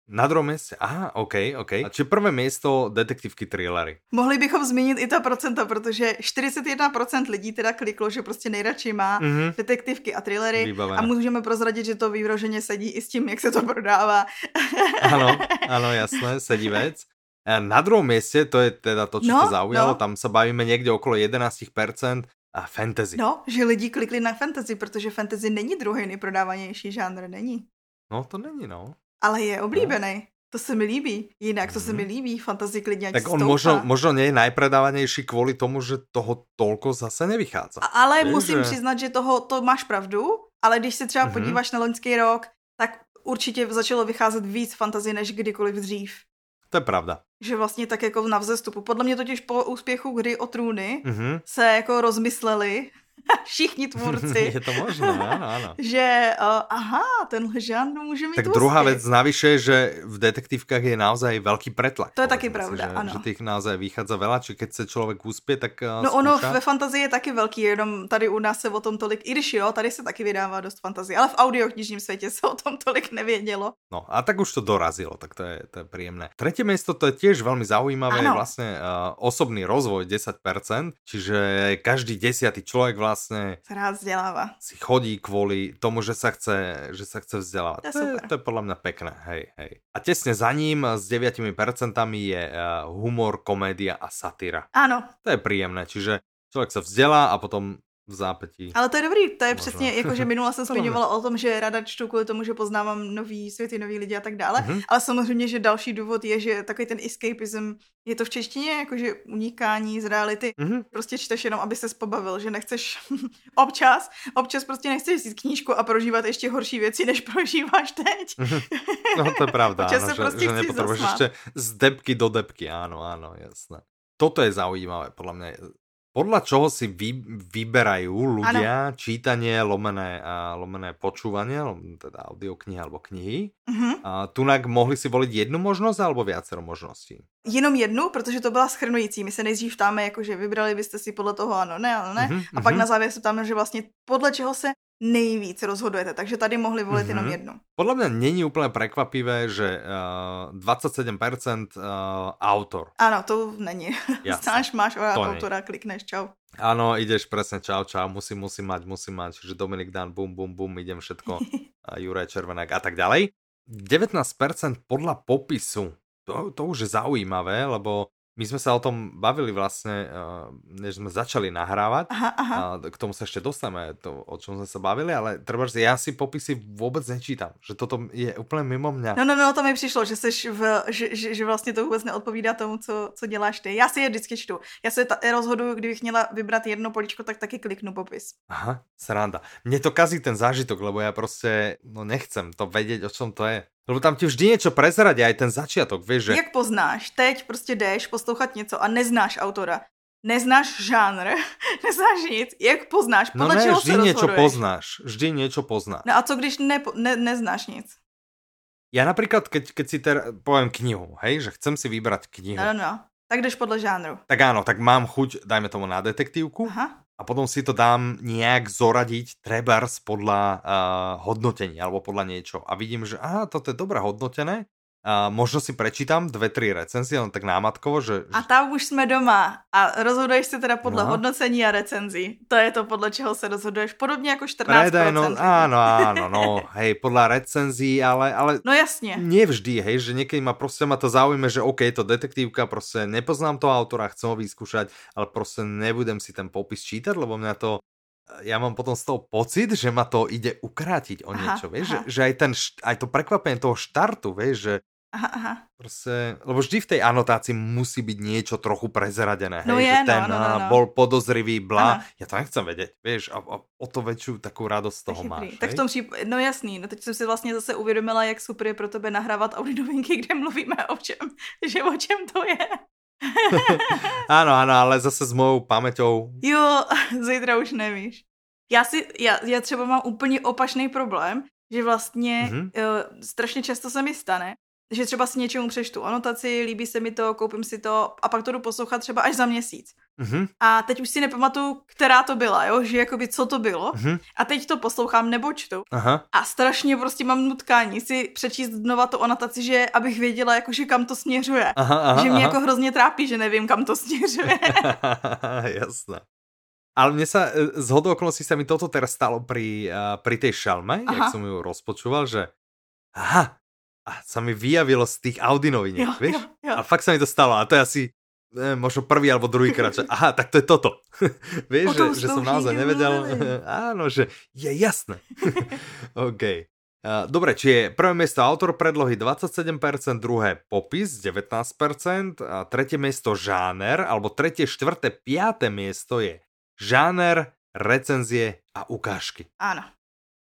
Na druhém místě, aha, OK, OK. A či prvé místo detektivky thrillery? Mohli bychom zmínit i ta procenta, protože 41% lidí teda kliklo, že prostě nejradši má mm-hmm. detektivky a thrillery Vybavené. a můžeme prozradit, že to vývroženě sedí i s tím, jak se to prodává. ano, <laughs> ano, jasné, sedí vec. Na druhom mieste, to je teda to, čo no, to zaujalo, no. tam sa bavíme niekde okolo 11% a fantasy. No, že lidi klikli na fantasy, protože fantasy není druhý nejprodávanější žánr, není. No, to není, no. Ale je oblíbený. No. To se mi líbí. Jinak to se mi mhm. líbí. Fantasy klidně Tak on možno, možno nie je najpredávanější kvůli tomu, že toho tolko zase nevychádza. A, ale Víš, musím že... přiznat, že toho to máš pravdu, ale když se třeba mm-hmm. podíváš na loňský rok, tak určitě začalo vycházet víc fantasy než kdykoliv dřív. To je pravda. Že vlastně tak jako na vzestupu. Podle mě totiž po úspěchu hry o trůny mm-hmm. se jako rozmysleli, <laughs> všichni tvůrci. <laughs> je to možné, ano, ano. že uh, aha, tenhle žánr může mít Tak úspěch. druhá věc navyše, že v detektivkách je naozaj velký pretlak. To je taky pravda, že, ano. Že těch naozaj vychádza veľa, či keď se člověk uspě, tak uh, No skúša. ono ve fantazii je taky velký, jenom tady u nás se o tom tolik, i když jo, tady se taky vydává dost fantazie, ale v audioknižním světě se o tom tolik nevědělo. No a tak už to dorazilo, tak to je, to je príjemné. Tretie miesto to je tiež veľmi zaujímavé, ano. vlastne uh, osobný rozvoj 10%, čiže každý desiatý človek vlastne rád vzdělává. Si chodí kvůli tomu, že sa chce, že sa chce vzdělávat. To, to, je, to je podľa mňa pekné, hej, hej. A tesne za ním s 9% je uh, humor, komédia a satyra. Ano. To je príjemné, čiže člověk se vzdělá a potom v zápetí. Ale to je dobrý, to je Možná. přesně, jakože minule jsem <laughs> zmiňovala o tom, že rada čtu kvůli tomu, že poznávám nový světy, nový lidi a tak dále, mm-hmm. ale samozřejmě, že další důvod je, že takový ten escapism, je to v češtině, jakože unikání z reality, mm-hmm. prostě čteš jenom, aby se pobavil, že nechceš <laughs> občas, občas prostě nechceš vzít knížku a prožívat ještě horší věci, než <laughs> prožíváš teď. Mm-hmm. No to je pravda, áno, že, prostě že nepotřebuješ ještě z depky do depky, áno, áno, jasné. Toto je zaujímavé, podľa mňa podľa čoho si vy, vyberajú ľudia ano. čítanie, lomené, a lomené počúvanie, teda audioknihy alebo knihy. Uh-huh. A tunak mohli si voliť jednu možnosť alebo viacero možností? Jenom jednu, protože to byla schrnující. My se nejdřív ptáme, jakože vybrali byste si podle toho ano, ne, ano, ne. Uh-huh, a pak uh-huh. na závěr se ptáme, že vlastně podle čeho se nejvíc rozhodujete, takže tady mohli volit mm-hmm. jenom jednu. Podle mě není úplně prekvapivé, že uh, 27% uh, autor. Ano, to není. <laughs> Znáš, máš o autora, klikneš, čau. Áno, ideš presne, čau, čau, musím, musím mať, musím mať, že Dominik Dan, bum, bum, bum, idem všetko, <laughs> a Juraj Červenák a tak ďalej. 19% podľa popisu, to, to už je zaujímavé, lebo my sme sa o tom bavili vlastne, uh, než sme začali nahrávať. Aha, aha. A k tomu sa ešte dostaneme, to, o čom sme sa bavili, ale treba, že ja si popisy vôbec nečítam. Že toto je úplně mimo mňa. No, no, no, to mi přišlo, že, seš v, že, že, že vlastně to vůbec neodpovídá tomu, co, co děláš ty. Já si je vždycky čtu. Já se ta, rozhoduju, kdybych měla vybrat jedno poličko, tak taky kliknu popis. Aha, sranda. Mne to kazí ten zážitok, lebo ja prostě no nechcem to vedieť, o čom to je. Lebo tam ti vždy něco prezradí, aj ten začátek, víš, že... Jak poznáš, teď prostě jdeš poslouchat něco a neznáš autora, neznáš žánr, <laughs> neznáš nic, jak poznáš, no podle no ne, čeho vždy se něco poznáš, vždy něco poznáš. No a co když ne, ne, neznáš nic? Ja napríklad, keď, keď si ter, poviem knihu, hej, že chcem si vybrať knihu. No, no, no. Tak jdeš podle žánru. Tak áno, tak mám chuť, dajme tomu na detektívku. Aha. A potom si to dám nejak zoradiť trebárs podľa uh, hodnotení alebo podľa niečo. A vidím, že aha, toto je dobre hodnotené, Uh, možno si prečítam dve, tri recenzie, len tak námatkovo, že... A tam už jsme doma a rozhoduješ se teda podle no. hodnocení a recenzí. To je to, podle čeho se rozhoduješ. Podobně jako 14%. Predaj, no, áno, áno, no, hej, podľa recenzí, ale, ale... No jasně. Nevždy, hej, že niekedy ma proste ma to zaujíme, že OK, to detektívka, proste nepoznám toho autora, chcem ho vyskúšať, ale proste nebudem si ten popis čítať, lebo mňa to ja mám potom z toho pocit, že ma to ide ukrátiť o niečo, aha, vieš, aha. Že, že aj, ten, aj to prekvapenie toho štartu, vieš, že Aha, aha. Proste, lebo vždy v tej anotácii musí byť niečo trochu prezradené. No hej, je, že no, ten no, no, no. bol podozrivý, bla. Aha. Ja to nechcem vedieť, vieš, a, a o to väčšiu takú radosť z toho máš. Tak v tom příp- no jasný, no teď jsem si vlastně zase uvědomila, jak super je pro tebe nahrávat Audi novinky, kde mluvíme o čem, že o čem to je. <laughs> áno, áno, ale zase s mojou pamäťou. Jo, <laughs> zítra už nevíš. Já si, já, já třeba mám úplně opačný problém, že vlastně mm-hmm. uh, strašně často se mi stane, že třeba si něčemu přečtu anotaci, líbí se mi to, koupím si to a pak to jdu poslouchat třeba až za měsíc. Mm-hmm. A teď už si nepamatuju, která to byla, jo, že jakoby co to bylo. Mm-hmm. A teď to poslouchám nebo čtu. Aha. A strašně prostě mám nutkání si přečíst znova tu anotaci, že abych věděla, jakože kam to směřuje. Aha, aha, že mě aha. jako hrozně trápí, že nevím, kam to směřuje. <laughs> Jasné. Ale mne sa, e, z hodou okolností sa mi toto teraz stalo pri, pri tej šalme, Aha. jak som ju rozpočúval, že aha, a sa mi vyjavilo z tých Audi noviniek, jo, vieš? Jo, jo. A fakt sa mi to stalo a to je asi ne, možno prvý alebo druhý krát, že <laughs> aha, tak to je toto. <laughs> vieš, že, že som naozaj nevedel. <laughs> Áno, že je jasné. OK. Dobre, či je prvé miesto autor predlohy 27%, druhé popis 19%, a tretie miesto žáner, alebo tretie, štvrté, piaté miesto je žáner, recenzie a ukážky. Áno.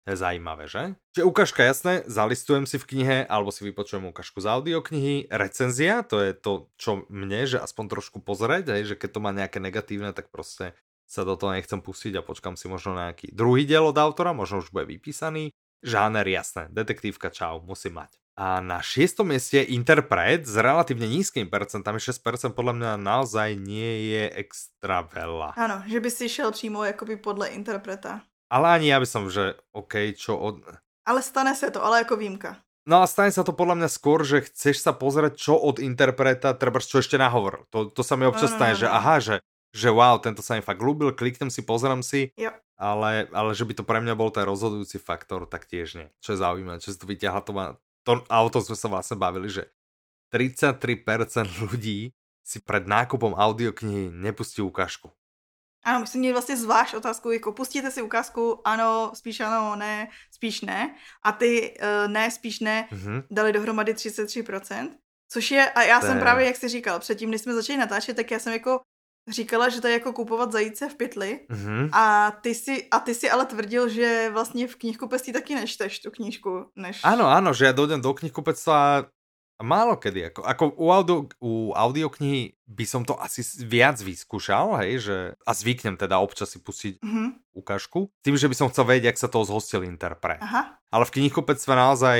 Zajímavé, že? Čiže ukážka, jasné, zalistujem si v knihe, alebo si vypočujem ukážku z audioknihy. Recenzia, to je to, čo mne, že aspoň trošku pozrieť, hej, že keď to má nejaké negatívne, tak proste sa do toho nechcem pustiť a počkam si možno nejaký druhý diel od autora, možno už bude vypísaný. Žáner, jasné, detektívka, čau, musí mať. A na šiestom mieste interpret s relatívne nízkym percentami, 6% podľa mňa naozaj nie je extra veľa. Áno, že by si šel přímo jakoby podle interpreta. Ale ani ja by som, že OK, čo od... Ale stane sa to, ale ako výjimka. No a stane sa to podľa mňa skôr, že chceš sa pozrieť, čo od interpreta, treba čo ešte nahovor. To, to sa mi občas no, no, stane, no, no, že aha, že, že wow, tento sa mi fakt ľúbil, kliknem si, pozriem si, jo. ale, ale že by to pre mňa bol ten rozhodujúci faktor, tak tiež nie. Čo je zaujímavé, čo si to vyťahla, to má, to auto sme sa vlastne bavili, že 33% ľudí si pred nákupom audioknihy nepustí ukážku. Ano, myslím, mě vlastně zvlášť otázku, jako pustíte si ukázku, ano, spíš ano, ne, spíš ne. A ty uh, ne, spíš ne, mm-hmm. dali dohromady 33%. Což je, a já to jsem je... právě, jak jsi říkal, předtím, než jsme začali natáčet, tak já jsem jako říkala, že to je jako kupovat zajíce v pytli mm-hmm. a, ty si, a ty si ale tvrdil, že vlastně v knihkupectví taky nečteš tu knížku. Než... Áno, áno, že ja dojdem do knihkupectva málo kedy, ako, ako u, audio, u audioknihy by som to asi viac vyskúšal, hej, že a zvyknem teda občas si pustiť mm-hmm. ukážku, tým, že by som chcel vedieť, jak sa toho zhostil interpret. Aha. Ale v knihkupectve naozaj,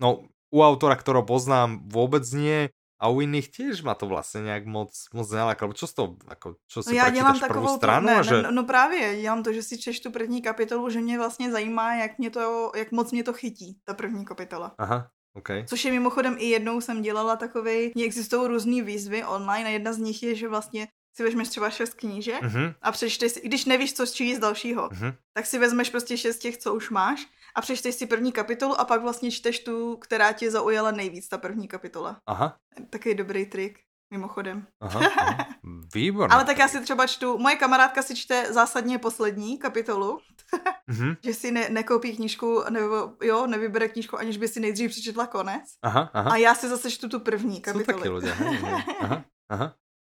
no u autora, ktorého poznám, vôbec nie, a u iných tiež ma to vlastně nějak moc, moc neláká. Čo to, ako, čo si no já dělám takovou stranu? Ne, že... no, no, právě, dělám to, že si češtu první kapitolu, že mě vlastně zajímá, jak, mě to, jak moc mě to chytí, ta první kapitola. Aha, Okay. Což je mimochodem i jednou jsem dělala takovej, existují různé výzvy online a jedna z nich je, že vlastně si vezmeš třeba šest knížek mm-hmm. a přečteš si, když nevíš, co číst dalšího, mm-hmm. tak si vezmeš prostě šest těch, co už máš a přečteš si první kapitolu a pak vlastně čteš tu, která tě zaujala nejvíc, ta první kapitola. Aha. Takový dobrý trik mimochodem. Aha, <laughs> aha. Výborné. Ale tak já si třeba čtu, moje kamarádka si čte zásadně poslední kapitolu, mm-hmm. <laughs> že si ne, nekoupí knížku, nebo jo, nevybere knížku, aniž by si nejdřív přečetla konec. Aha, aha. A já si zase čtu tu první kapitolu. Sú takí ľudia. aha, aha.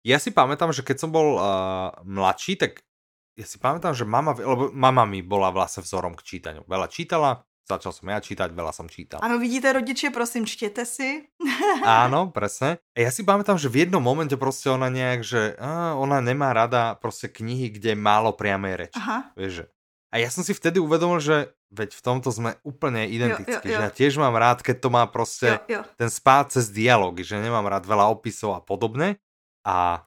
Ja si pamätám, že keď som bol uh, mladší, tak ja si pamätám, že mama, lebo mama mi bola vlastne vzorom k čítaniu. Veľa čítala, Začal som ja čítať, veľa som čítal. Áno, vidíte rodiče, prosím, čtete si. <laughs> Áno, presne. A ja si pamätám, že v jednom momente proste ona nejak, že á, ona nemá rada proste knihy, kde je málo priamej reči. Aha. Vieš, že... A ja som si vtedy uvedomil, že veď v tomto sme úplne identickí, jo, jo, jo. že ja tiež mám rád, keď to má proste jo, jo. ten spád cez dialógy, že nemám rád veľa opisov a podobne. A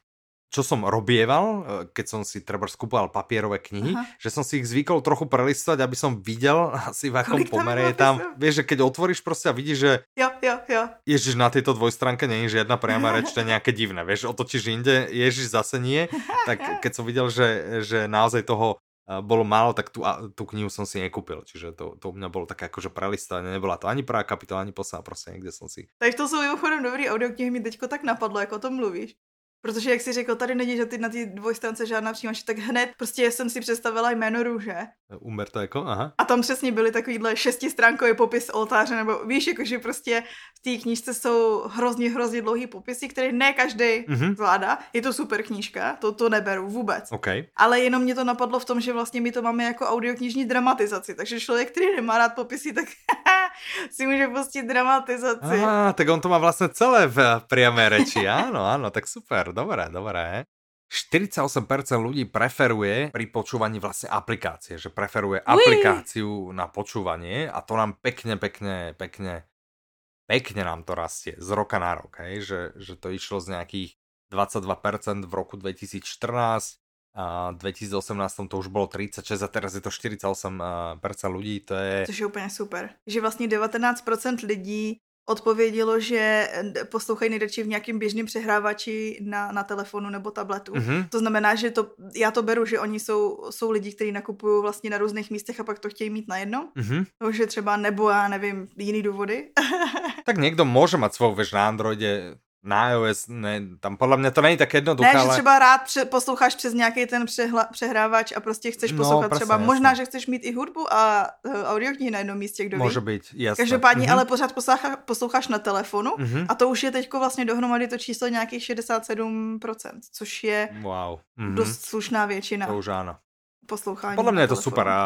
čo som robieval, e, keď som si treba skúpoval papierové knihy, Aha. že som si ich zvykol trochu prelistovať, aby som videl <laughs> asi v akom Kolik pomere je tam. Vieš, že keď otvoríš proste a vidíš, že jo, jo, jo. Ježiš, na tejto dvojstránke nie je žiadna priama <laughs> reč, to je nejaké divné. Vieš, otočíš inde, Ježiš zase nie. <laughs> Tak keď som videl, že, že naozaj toho e, bolo málo, tak tú, tú knihu som si nekúpil. Čiže to, to u mňa bolo také akože prelistovanie. Nebola to ani prvá kapitola, ani posledná, proste niekde som si. Tak to jsou mimochodem dobrý audioknihy, mi teďko tak napadlo, jako o tom mluvíš. Protože jak si řekl, tady není že ty na té dvojstránce žádná příjmač, tak hned prostě jsem si představila jméno růže. Umberto jako, aha. A tam přesně byly takovýhle šestistránkový popis oltáře, nebo víš, jakože prostě v té knížce jsou hrozně, hrozně dlouhý popisy, které ne každý mm-hmm. zvládá. Je to super knížka, to, to neberu vůbec. Okay. Ale jenom mě to napadlo v tom, že vlastně my to máme jako audioknižní dramatizaci, takže člověk, který nemá rád popisy, tak <laughs> si může pustit dramatizaci. Aha, tak on to má vlastně celé v priamé reči, áno, áno, tak super, dobré, dobré. 48% ľudí preferuje pri počúvaní vlastne aplikácie, že preferuje Ui. aplikáciu na počúvanie a to nám pekne, pekne, pekne, pekne nám to rastie z roka na rok, hej? Že, že to išlo z nejakých 22% v roku 2014, a 2018 to už bolo 36 a teraz je to 48% ľudí, to je... Což je úplně super. Že vlastně 19% lidí odpovědělo, že eh, poslouchají nejradši v nějakém běžném přehrávači na, na telefonu nebo tabletu. Mm-hmm. To znamená, že to, já to beru, že oni jsou, jsou lidi, kteří nakupují vlastně na různých místech a pak to chtějí mít na jedno. Mm-hmm. že třeba nebo já nevím, jiný důvody. <laughs> tak někdo může mít svou věž na Androide na iOS, ne, tam podle mě to není tak jednoduché. Ne, ale... že třeba rád pře- posloucháš přes nějaký ten přehla- přehrávač a prostě chceš no, poslouchat no, třeba, jasný. možná, že chceš mít i hudbu a uh, audioknihy na jednom místě, kdo Může ví. být. Každopádně, mm-hmm. ale pořád poslouchá, posloucháš na telefonu mm-hmm. a to už je teďko vlastně dohromady to číslo nějakých 67%, což je wow. mm-hmm. dost slušná většina. To už ano poslouchání. Podle mě je to super. A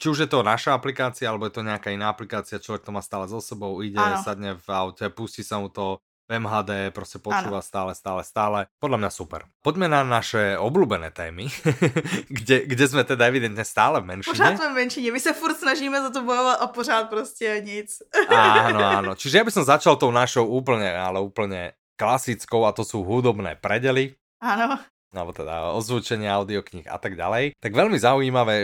či už je to naša aplikácia, alebo je to nějaká jiná aplikácia, člověk to má stále so sebou, ide, ano. sadne v aute, pustí sa mu to, v MHD, proste počúva ano. stále, stále, stále. Podľa mňa super. Poďme na naše obľúbené témy, <laughs> kde, kde sme teda evidentne stále v menšine. Pořád sme v menšine, my sa furt snažíme za to bojovať a pořád proste nic. áno, <laughs> áno. Čiže ja by som začal tou našou úplne, ale úplne klasickou a to sú hudobné predely. Áno alebo teda ozvučenie audiokníh a tak ďalej, tak veľmi zaujímavé,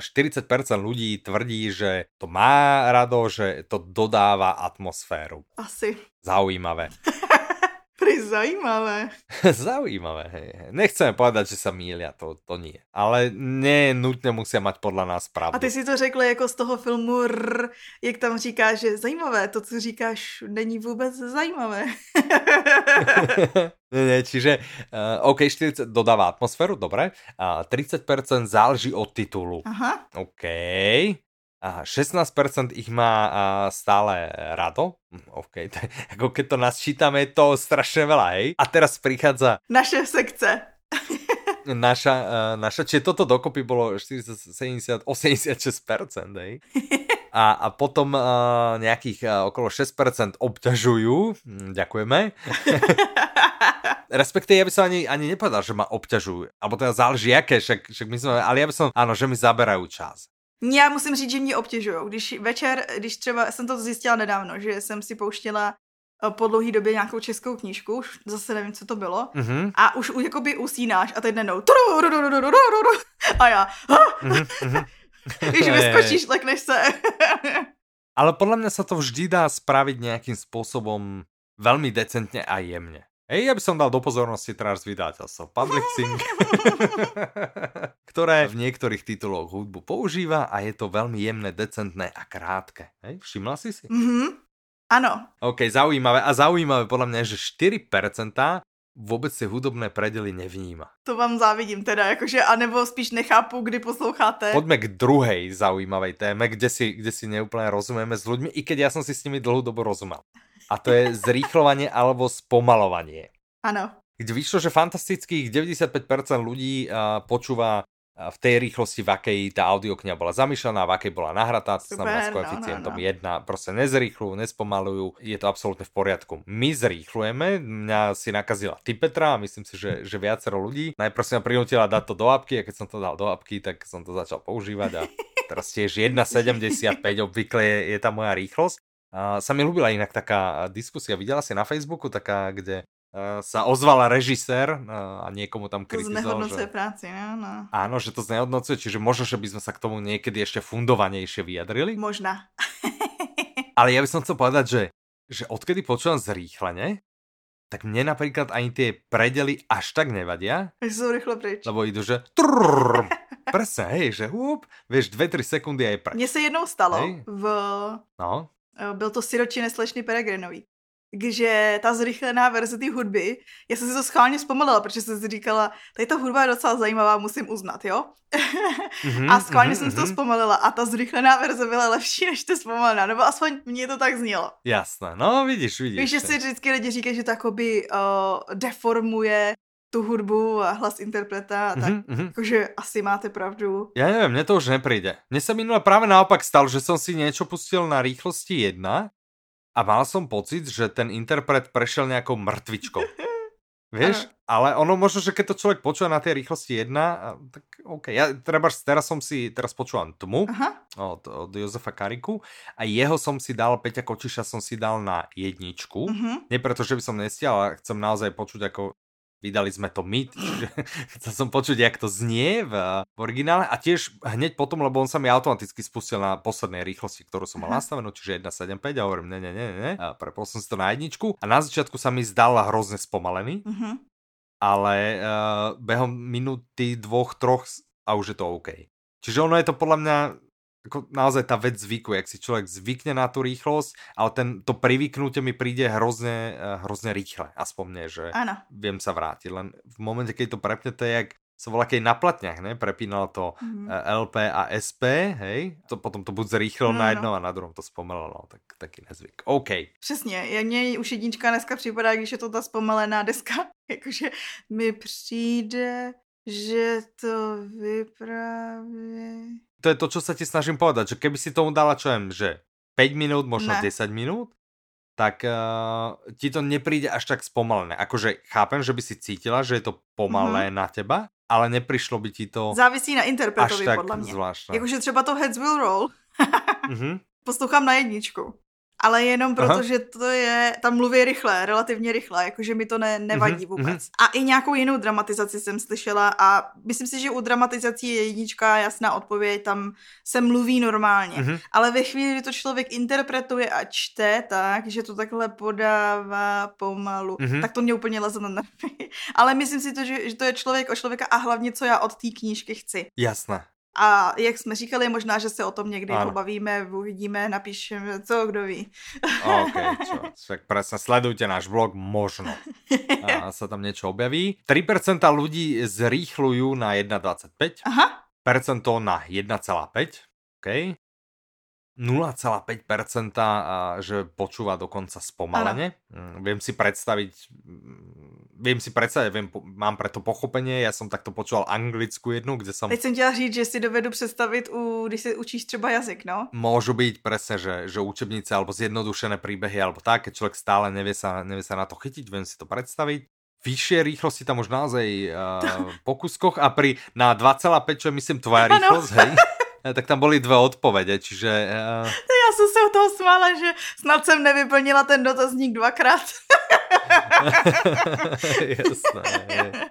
40% ľudí tvrdí, že to má rado, že to dodáva atmosféru. Asi. Zaujímavé. <laughs> Zaujímavé. <laughs> zaujímavé, hej. Nechceme povedať, že sa mília, to, to nie. Ale nie nutne musia mať podľa nás pravdu. A ty si to řekl jako z toho filmu R, jak tam říká, že zajímavé, to, co říkáš, není vůbec zajímavé. <laughs> nie, nie, čiže uh, OK, 40 dodáva atmosféru, dobre. Uh, 30% záleží od titulu. Aha. OK. A 16% ich má stále rado. Hm, OK, <laughs> to ako keď to nás čítame, je to strašne veľa, hej. A teraz prichádza... Naše sekce. <laughs> naša, uh, naša, čiže toto dokopy bolo 40, 70, 86%, hej. A, a potom uh, nejakých uh, okolo 6% obťažujú. Hm, ďakujeme. <laughs> Respektíve ja by som ani, ani nepovedal, že ma obťažujú. Alebo teda záleží aké, však, však my sme, ale ja by som, áno, že mi zaberajú čas. Já musím říct, že mě obtěžují. Když večer, když třeba, jsem to zjistila nedávno, že jsem si pouštěla eh, po dlouhý době nějakou českou knížku, už zase nevím, co to bylo, mm-hmm. a už jakoby usínáš a teď nenou a já Víš, <laughs> <laughs> vyskočíš, lekneš se. <laughs> Ale podľa mňa sa to vždy dá spraviť nejakým spôsobom veľmi decentne a jemne. Hej, ja by som dal do pozornosti teraz vydateľstvo Publixing, ktoré v niektorých tituloch hudbu používa a je to veľmi jemné, decentné a krátke. Hej, všimla si si? Mhm, ano. OK, zaujímavé. A zaujímavé podľa mňa, že 4% vůbec si hudobné predely nevníma. To vám závidím teda, jakože, anebo spíš nechápu, kdy posloucháte. Poďme k druhej zaujímavej téme, kde si, kde si neúplne rozumieme s ľuďmi, i keď ja som si s nimi dlhú dobu rozumel a to je <laughs> zrýchlovanie alebo spomalovanie. Áno. Kde vyšlo, že fantastických 95% ľudí uh, počúva v tej rýchlosti, v akej tá audiokniha bola zamýšľaná, v akej bola nahratá, to znamená s koeficientom no, no, no. 1, proste nezrýchľujú, nespomalujú, je to absolútne v poriadku. My zrýchlujeme, mňa si nakazila ty Petra a myslím si, že, že viacero ľudí. Najprv si ma prinútila dať to do apky a keď som to dal do apky, tak som to začal používať a <laughs> teraz tiež 1,75 obvykle je, je tá moja rýchlosť. Uh, sa mi ľúbila inak taká diskusia, videla si na Facebooku taká, kde sa ozvala režisér a niekomu tam kritizoval. To že... práci, no, no. Áno, že to znehodnocuje, čiže možno, že by sme sa k tomu niekedy ešte fundovanejšie vyjadrili. Možná. <laughs> Ale ja by som chcel povedať, že, že odkedy počúvam zrýchlene, tak mne napríklad ani tie predely až tak nevadia. Sú rýchlo preč. Lebo idú, že trrr, <laughs> presne, hej, že húp, vieš, 2-3 sekundy aj preč. Mně se jednou stalo hej. v... No. Eh, byl to Siroči neslečný Peregrinový že ta zrychlená verze té hudby, já jsem si to schválně vzpomenula, protože jsem si říkala, tady ta hudba je docela zajímavá, musím uznat, jo? Mm-hmm, <laughs> a schválně mm-hmm, jsem si to vzpomenula a ta zrychlená verze byla lepší než ta zpomalená, nebo aspoň mě to tak znělo. Jasné, no vidíš, vidíš. Víš, že si vždycky lidi říkají, že to jakoby uh, deformuje tu hudbu a hlas interpreta, tak mm-hmm. jakože asi máte pravdu. Ja neviem, mne to už nepríde. Mne sa minule práve naopak stalo, že som si niečo pustil na rýchlosti 1 a mal som pocit, že ten interpret prešiel nejakou mŕtvičkou. <laughs> Vieš? Ale ono možno, že keď to človek počúva na tej rýchlosti jedna, tak OK. Ja treba, teraz som si, teraz počúvam Tmu od, od Jozefa Kariku a jeho som si dal, Peťa Kočiša som si dal na jedničku. Uh-huh. Nie preto, že by som nestial, ale chcem naozaj počuť, ako vydali sme to my, čiže <laughs> chcel som počuť, jak to znie v, v originále. A tiež hneď potom, lebo on sa mi automaticky spustil na poslednej rýchlosti, ktorú som mal nastavenú, čiže 1.7.5 a hovorím, ne, ne, ne, ne, a prepol som si to na jedničku. A na začiatku sa mi zdal hrozne spomalený, uh-huh. ale uh, behom minúty, dvoch, troch a už je to OK. Čiže ono je to podľa mňa ako naozaj tá vec zvyku, jak si človek zvykne na tú rýchlosť, ale ten, to privyknutie mi príde hrozne, eh, hrozne rýchle, aspoň mne, že ano. viem sa vrátiť. Len v momente, keď to prepne, to je jak sa volá keď na platňach, ne? Prepínalo to mm-hmm. LP a SP, hej? To potom to buď zrýchlilo no, na jednom no. a na druhom to zpomalilo, no, tak taký nezvyk. OK. Přesně, mně už jednička dneska připadá, když je to ta zpomalená deska, <laughs> jakože mi přijde, že to vypráví to je to, čo sa ti snažím povedať, že keby si tomu dala, čo viem, že 5 minút, možno ne. 10 minút, tak uh, ti to nepríde až tak spomalené. Akože chápem, že by si cítila, že je to pomalé mm-hmm. na teba, ale neprišlo by ti to Závisí na interpretovi, podľa mňa. Zvláštne. Jakože třeba to Heads Will Roll. mm-hmm. <laughs> Poslouchám na jedničku ale jenom proto, Aha. že to je, tam mluví rychle, relativně rychle, jakože mi to ne, nevadí mm-hmm, vůbec. Mm-hmm. A i nějakou jinou dramatizaci jsem slyšela a myslím si, že u dramatizací je jednička jasná odpověď, tam se mluví normálně. Mm-hmm. Ale ve chvíli, kdy to člověk interpretuje a čte tak, že to takhle podává pomalu, mm-hmm. tak to mě úplně leze na nervy. <laughs> Ale myslím si to, že, že to je člověk o člověka a hlavně, co já od té knížky chci. Jasné. A jak jsme říkali, možná, že se o tom někdy ano. pobavíme, uvidíme, napíšeme, co kdo ví. OK, čo, však presne sledujte náš blog, možno a <laughs> sa tam niečo objaví. 3% ľudí zrýchľujú na 1,25, Aha. percento na 1,5, OK. 0,5%, že počúva dokonca spomalene. Ano. Mm, viem si predstaviť, viem si predstaviť, viem, mám preto pochopenie, ja som takto počúval anglickú jednu, kde som... Teď jsem chtěla říct, že si dovedu představit, u, když si učíš třeba jazyk, no? Môžu byť presne, že, že učebnice alebo zjednodušené príbehy alebo tak, keď človek stále nevie sa, nevie sa na to chytiť, viem si to predstaviť vyššie rýchlosti tam už naozaj uh, <laughs> po kuskoch a pri na 2,5, čo je myslím tvoja rýchlosť, hej, <laughs> tak tam boli dve odpovede, čiže... Uh... Já jsem se u toho smála, že snad jsem nevyplnila ten dotazník dvakrát. <laughs> <laughs> Jasné.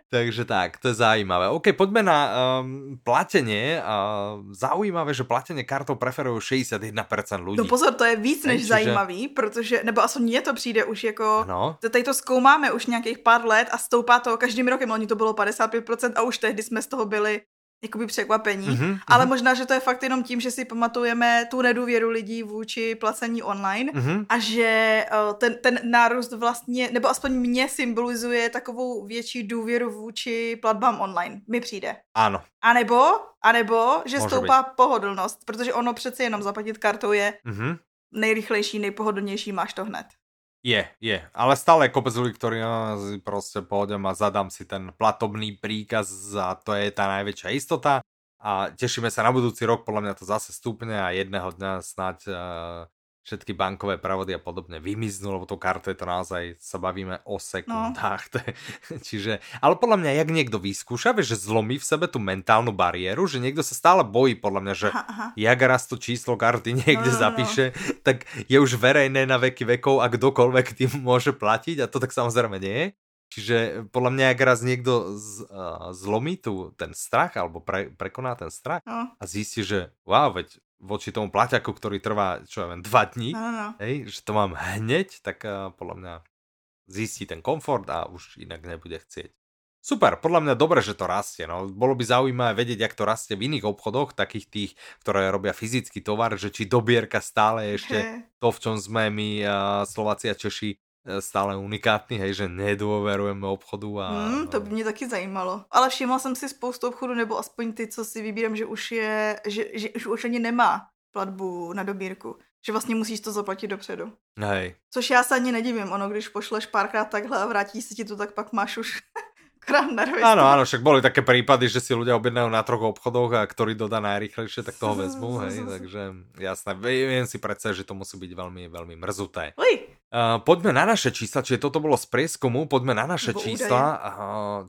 Takže tak, to je zaujímavé. OK, poďme na um, platenie. Uh, zaujímavé, že platenie kartou preferujú 61% ľudí. No pozor, to je víc než Čiže... zajímavý, protože, nebo aspoň mně to přijde už jako, no. tady to zkoumáme už nějakých pár let a stoupá to každým rokem, oni to bylo 55% a už tehdy jsme z toho byli jakoby překvapení, mm-hmm, ale mm-hmm. možná, že to je fakt jenom tím, že si pamatujeme tu nedůvěru lidí vůči placení online mm-hmm. a že uh, ten, ten nárůst vlastně, nebo aspoň mě symbolizuje takovou větší důvěru vůči platbám online, mi přijde. Ano. A nebo, a nebo že Může stoupá být. pohodlnost, protože ono přece jenom zaplatit kartou je mm-hmm. nejrychlejší, nejpohodlnější, máš to hned. Je, je, ale stále je kopec ľudí, ktorí proste pôjdem a zadám si ten platobný príkaz a to je tá najväčšia istota. A tešíme sa na budúci rok, podľa mňa to zase stúpne a jedného dňa snáď uh, všetky bankové pravody a podobne vymiznú, lebo tou kartou je to naozaj, sa bavíme o sekundách. No. <laughs> čiže, ale podľa mňa, jak niekto vyskúša, vieš, že zlomí v sebe tú mentálnu bariéru, že niekto sa stále bojí, podľa mňa, že aha, aha. jak raz to číslo karty <laughs> niekde no, no, no. zapíše, no. tak je už verejné na veky vekov a kdokoľvek tým môže platiť a to tak samozrejme nie je. Čiže podľa mňa, ak raz niekto z, uh, zlomí tu ten strach, alebo pre, prekoná ten strach no. a zistí, že wow, veď voči tomu plaťaku, ktorý trvá, čo ja viem, dva dní, no, no. Hej, že to mám hneď, tak uh, podľa mňa zistí ten komfort a už inak nebude chcieť. Super, podľa mňa dobre, že to rastie. No. Bolo by zaujímavé vedieť, jak to rastie v iných obchodoch, takých tých, ktoré robia fyzický tovar, že či dobierka stále je <laughs> ešte to, v čom sme my, uh, Slováci a Češi, stále unikátny, hej, že nedôverujeme obchodu. A, mm, to by mě taky zajímalo. Ale všimla jsem si spoustu obchodů, nebo aspoň ty, co si vybírám, že už je, že, že, že už ani nemá platbu na dobírku. Že vlastně musíš to zaplatit dopředu. Hej. Což já se ani nedivím. Ono, když pošleš párkrát takhle a vrátí se ti to, tak pak máš už Áno, áno, však boli také prípady, že si ľudia objednajú na troch obchodoch a ktorý dodá najrychlejšie, tak toho vezmu, hej, takže jasné, viem si predsa, že to musí byť veľmi, veľmi mrzuté. Uh, poďme na naše čísla, čiže toto bolo z prieskumu, poďme na naše Bo čísla, uh,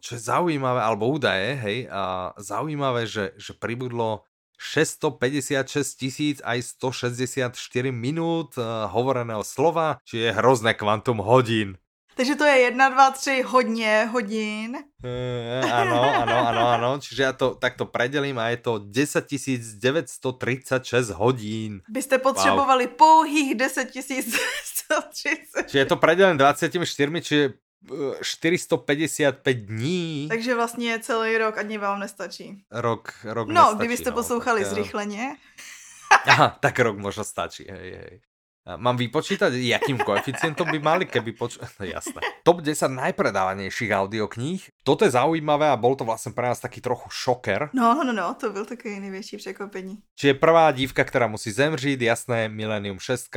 čo je zaujímavé, alebo údaje, hej, uh, zaujímavé, že, že pribudlo 656 tisíc aj 164 minút uh, hovoreného slova, čiže je hrozné kvantum hodín. Takže to je 1, 2, 3 hodně hodin. Uh, ano, ano, ano, ano. Čiže já to takto predelím a je to 10 936 hodín. Byste potřebovali wow. pouhých 10 930. Čiže je to predelím 24, čiže 455 eh, dní. Takže vlastně celý rok ani vám nestačí. Rok, rok No, nestačí, kdybyste no, poslouchali tak, zrychleně. <laughs> Aha, tak rok možno stačí, hej, hej. Mám vypočítať, jakým koeficientom by mali, keby poč... <laughs> Jasné. Top 10 najpredávanejších audiokníh. Toto je zaujímavé a bol to vlastne pre nás taký trochu šoker. No, no, no, to byl takový největší překvapení. Čiže prvá dívka, ktorá musí zemřiť, jasné, Millennium 6,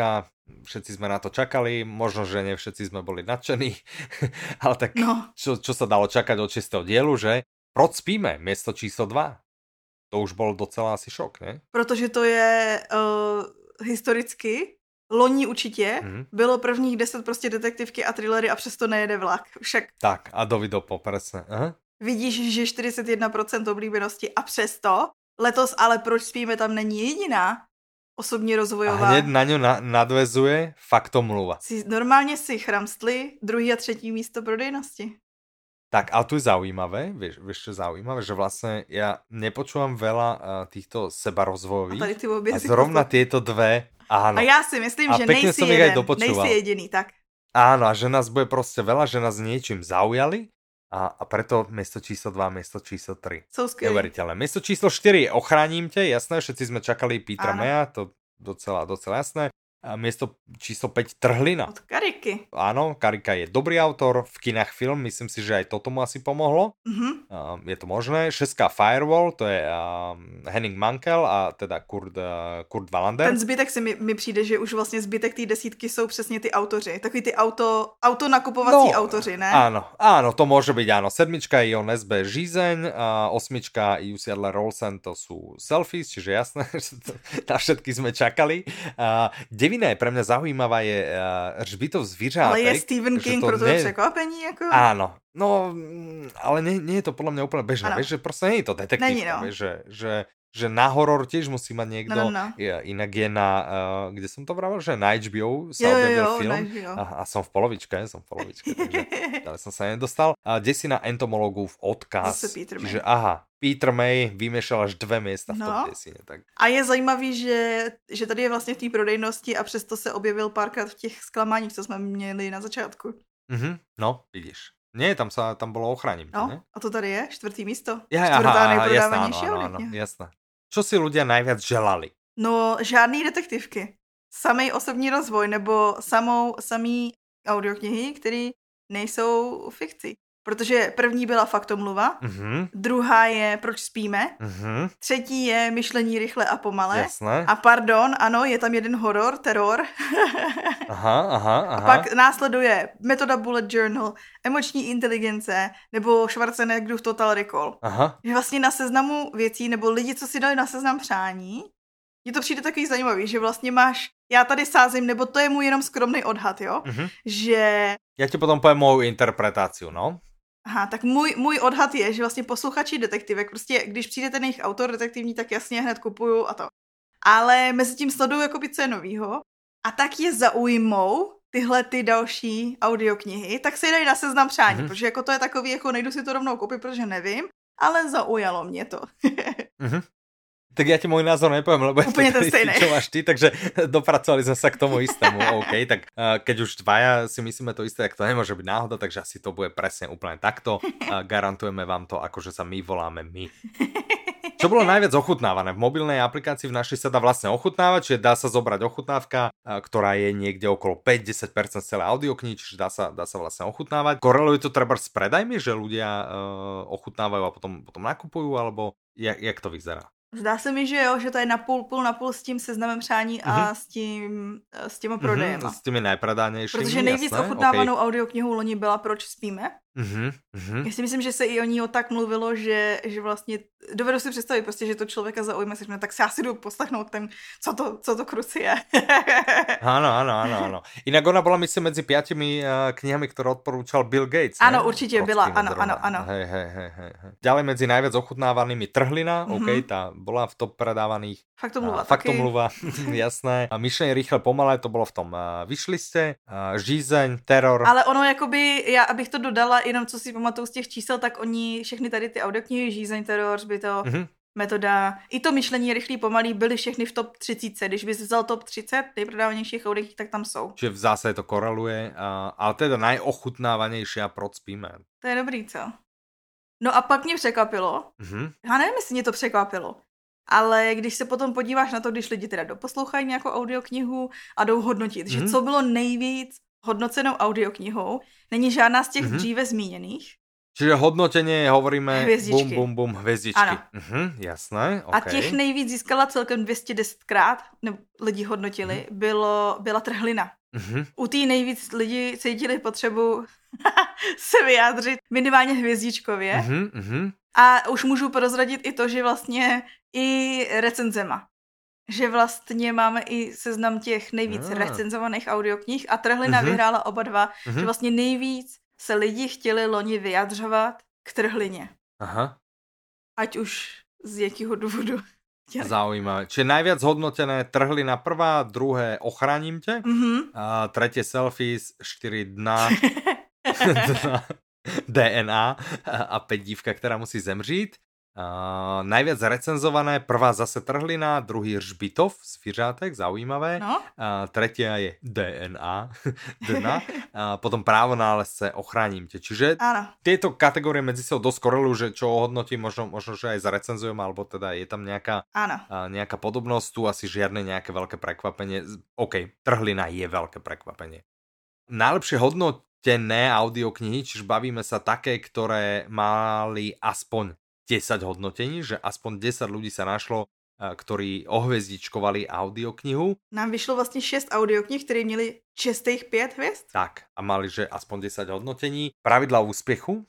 všetci sme na to čakali, možno, že ne všetci sme boli nadšení, <laughs> ale tak no. čo, čo sa dalo čakať od 6. dielu, že? Proč spíme, miesto číslo 2? To už bol docela asi šok, ne? Protože to je uh, historicky loni určitě, mm. bylo prvních deset prostě detektivky a thrillery a přesto nejede vlak. Však... Tak a Dovidopo, presne. Aha. Vidíš, že 41% oblíbenosti a přesto letos ale proč spíme tam není jediná osobní rozvojová. A hned na ňu na, nadvezuje faktomluva. Si, normálně si chramstli druhý a třetí místo prodejnosti. Tak, ale tu je zaujímavé, vieš, vieš čo zaujímavé, že vlastne ja nepočúvam veľa uh, týchto sebarozvojových. A, tady ty a zrovna tieto dve Áno. A ja si myslím, a že nejsi jeden, nejsi jediný, tak. Áno, a že nás bude proste veľa, že nás niečím zaujali a, a preto miesto číslo 2, miesto číslo 3. Sú. Neuveriteľné. Miesto číslo 4 ochránim te, jasné, všetci sme čakali Petra Meja, to docela, docela jasné miesto číslo 5 Trhlina. Od Kariky. Áno, Karika je dobrý autor, v kinách film, myslím si, že aj toto mu asi pomohlo. Uh-huh. Uh, je to možné. Šestka Firewall, to je uh, Henning Mankel a teda Kurt, uh, Kurt Wallander. Ten zbytek si mi, mi přijde, že už vlastně zbytek té desítky jsou přesně ty autoři. Takový ty auto, auto nakupovací no, autoři, ne? Áno, áno, to môže byť áno. Sedmička je Ion SB Žizeň, a osmička Jussi Adler Rolsen, to sú selfies, čiže jasné, <laughs> na všetky sme čakali. Uh, Devina je pre mňa zaujímavá, je uh, Žbitov zvířátek. Ale je Stephen King pro to ne... překvapení? Jako? Áno, no, ale nie, nie je to podľa mňa úplne bežné, vieš, že proste nie je to detektív, Není, no. vieš, že, že že na horor tiež musí mať niekto, no, no, no. inak je na, uh, kde som to vravel, že na HBO sa jo, objavil jo, film a, a som v polovičke, som v polovičke, takže <laughs> ale som sa nedostal. A kde si na entomologu v odkaz, čiže aha, Peter May vymešal až dve miesta v no. tom desine. Tak. A je zajímavý, že, že tady je vlastně v té prodejnosti a přesto se objevil párkrát v těch zklamáních, co jsme měli na začátku. Mm-hmm, no, vidíš. Nie, tam sa tam bolo ochraním. No, ne? a to tady je, čtvrtý místo. Ja, Čtvrtá nejprodávanější jasné. Čo si ľudia najviac želali? No, žádný detektivky. Samej osobní rozvoj nebo samou, samý audioknihy, které nejsou fikcí. Protože první byla faktomluva, mm-hmm. druhá je Proč spíme, mm-hmm. třetí je Myšlení rychle a pomale. Jasné. A pardon, ano, je tam jeden horor, teror. aha, <laughs> aha, aha. A pak následuje Metoda Bullet Journal, Emoční inteligence nebo Schwarzeneggerův Total Recall. Aha. Je vlastně na seznamu věcí, nebo lidi, co si dali na seznam přání, mně to přijde takový zajímavý, že vlastně máš, já tady sázím, nebo to je můj jenom skromný odhad, jo, mm-hmm. že... Já ti potom povím mou interpretaci, no. Aha, tak můj, můj odhad je, že vlastně posluchači detektivek, prostě když přijde ten jejich autor detektivní, tak jasně hned kupuju a to. Ale mezi tím sleduju jakoby co je novýho a tak je zaujmou tyhle ty další audioknihy, tak se dají na seznam přání, mm-hmm. protože jako to je takový, jako nejdu si to rovnou koupit, protože nevím, ale zaujalo mě to. mm-hmm. <laughs> Tak ja ti môj názor nepoviem, lebo Úplne to stejné. čo máš ty, takže dopracovali sme sa k tomu istému. <laughs> OK, tak uh, keď už dvaja si myslíme to isté, tak to nemôže byť náhoda, takže asi to bude presne úplne takto. Uh, garantujeme vám to, akože sa my voláme my. Čo bolo najviac ochutnávané? V mobilnej aplikácii v našej sa dá vlastne ochutnávať, čiže dá sa zobrať ochutnávka, ktorá je niekde okolo 5-10% celé audioknihy, čiže dá sa, dá sa vlastne ochutnávať. Koreluje to treba s predajmi, že ľudia uh, ochutnávajú a potom, potom nakupujú, alebo jak, jak to vyzerá? Zdá se mi, že jo, že to je na půl, na půl s tím seznamem přání a mm-hmm. s, tím, s těma prodejema. Mm-hmm, s těmi nejpredánějšími, Protože nejvíc jasné, ochutnávanou okay. audioknihu loni byla Proč spíme. Mm-hmm, mm-hmm. Já si myslím, že se i o ní tak mluvilo, že, že vlastně dovedu si představit prostě, že to člověka zaujme, se tak si asi jdu poslechnout ten, co to, co to kruci je. <laughs> ano, ano, ano, ano. Inak ona byla, myslím, mezi pětimi uh, knihami, které odporučal Bill Gates. Ano, ne? určitě byla, ano, ano, ano. Hej, hej, hej, hej. Ďalej medzi najviac ochutnávanými Trhlina, mm-hmm. OK, tá bola v top predávaných. Faktomluva. Faktomluva, <laughs> <laughs> jasné. A myšlenie rýchle pomalé, to bylo v tom uh, vyšliste. Uh, žízeň, teror. Ale ono jakoby, já abych to dodala, jenom co si pamatuju z těch čísel, tak oni všechny tady ty audioknihy, žízeň, teror, to mm-hmm. metoda, i to myšlení rychlý, pomalý byly všechny v top 30. Když bys vzal top 30 nejprodávanějších audioknih, tak tam jsou. Čiže v zásade to koreluje, uh, ale teda najochutnávanější a proč spíme. To je dobrý, co? No a pak mě překvapilo, mm-hmm. já nevím, jestli mě to překvapilo, ale když se potom podíváš na to, když lidi teda doposlouchají nějakou audioknihu a jdou hodnotit, mm-hmm. že mhm. co bylo nejvíc hodnocenou audioknihou, není žádná z těch mm-hmm. dříve zmíněných. Čiže hodnotenie hovoríme hvězdičky. bum, bum, bum, hvězdičky. Ano. Mhm, jasné, okay. A těch nejvíc získala celkem 210 krát, nebo lidi hodnotili, mm. bylo, byla trhlina. Mm-hmm. U té nejvíc lidi cítili potřebu <laughs> se vyjádřit minimálně hvězdičkově. Mm-hmm. A už můžu prozradit i to, že vlastně i recenzema že vlastně máme i seznam těch nejvíc ah. recenzovaných audioknih a Trhlina mm-hmm. vyhrála oba dva, mm-hmm. že vlastně nejvíc se lidi chtěli loni vyjadřovat k Trhlině. Aha. Ať už z jakého důvodu. <laughs> Zaujímavé. Čiže najviac hodnotené trhlina prvá, druhé ochránim te, mm-hmm. a tretie selfies, 4 dna, <laughs> <laughs> DNA a 5 dívka, která musí zemřít. Uh, najviac recenzované, prvá zase trhlina, druhý Ržbitov, zvířátek, zaujímavé. No? Uh, tretia je <laughs> DNA, dna. Uh, potom právo nálezce, ochránim te. Čiže ano. tieto kategórie medzi sebou dosť korelujú, že čo ohodnotím, možno, možno, že aj zarecenzujem, alebo teda je tam nejaká, uh, nejaká podobnosť, tu asi žiadne nejaké veľké prekvapenie. OK, trhlina je veľké prekvapenie. Najlepšie hodnotené audioknihy, čiže bavíme sa také, ktoré mali aspoň 10 hodnotení, že aspoň 10 ľudí sa našlo, ktorí ohvezdičkovali audioknihu. Nám vyšlo vlastně 6 audioknih, které měli čestých 5 hvězd. Tak, a mali, že aspoň 10 hodnotení. Pravidla úspěchu.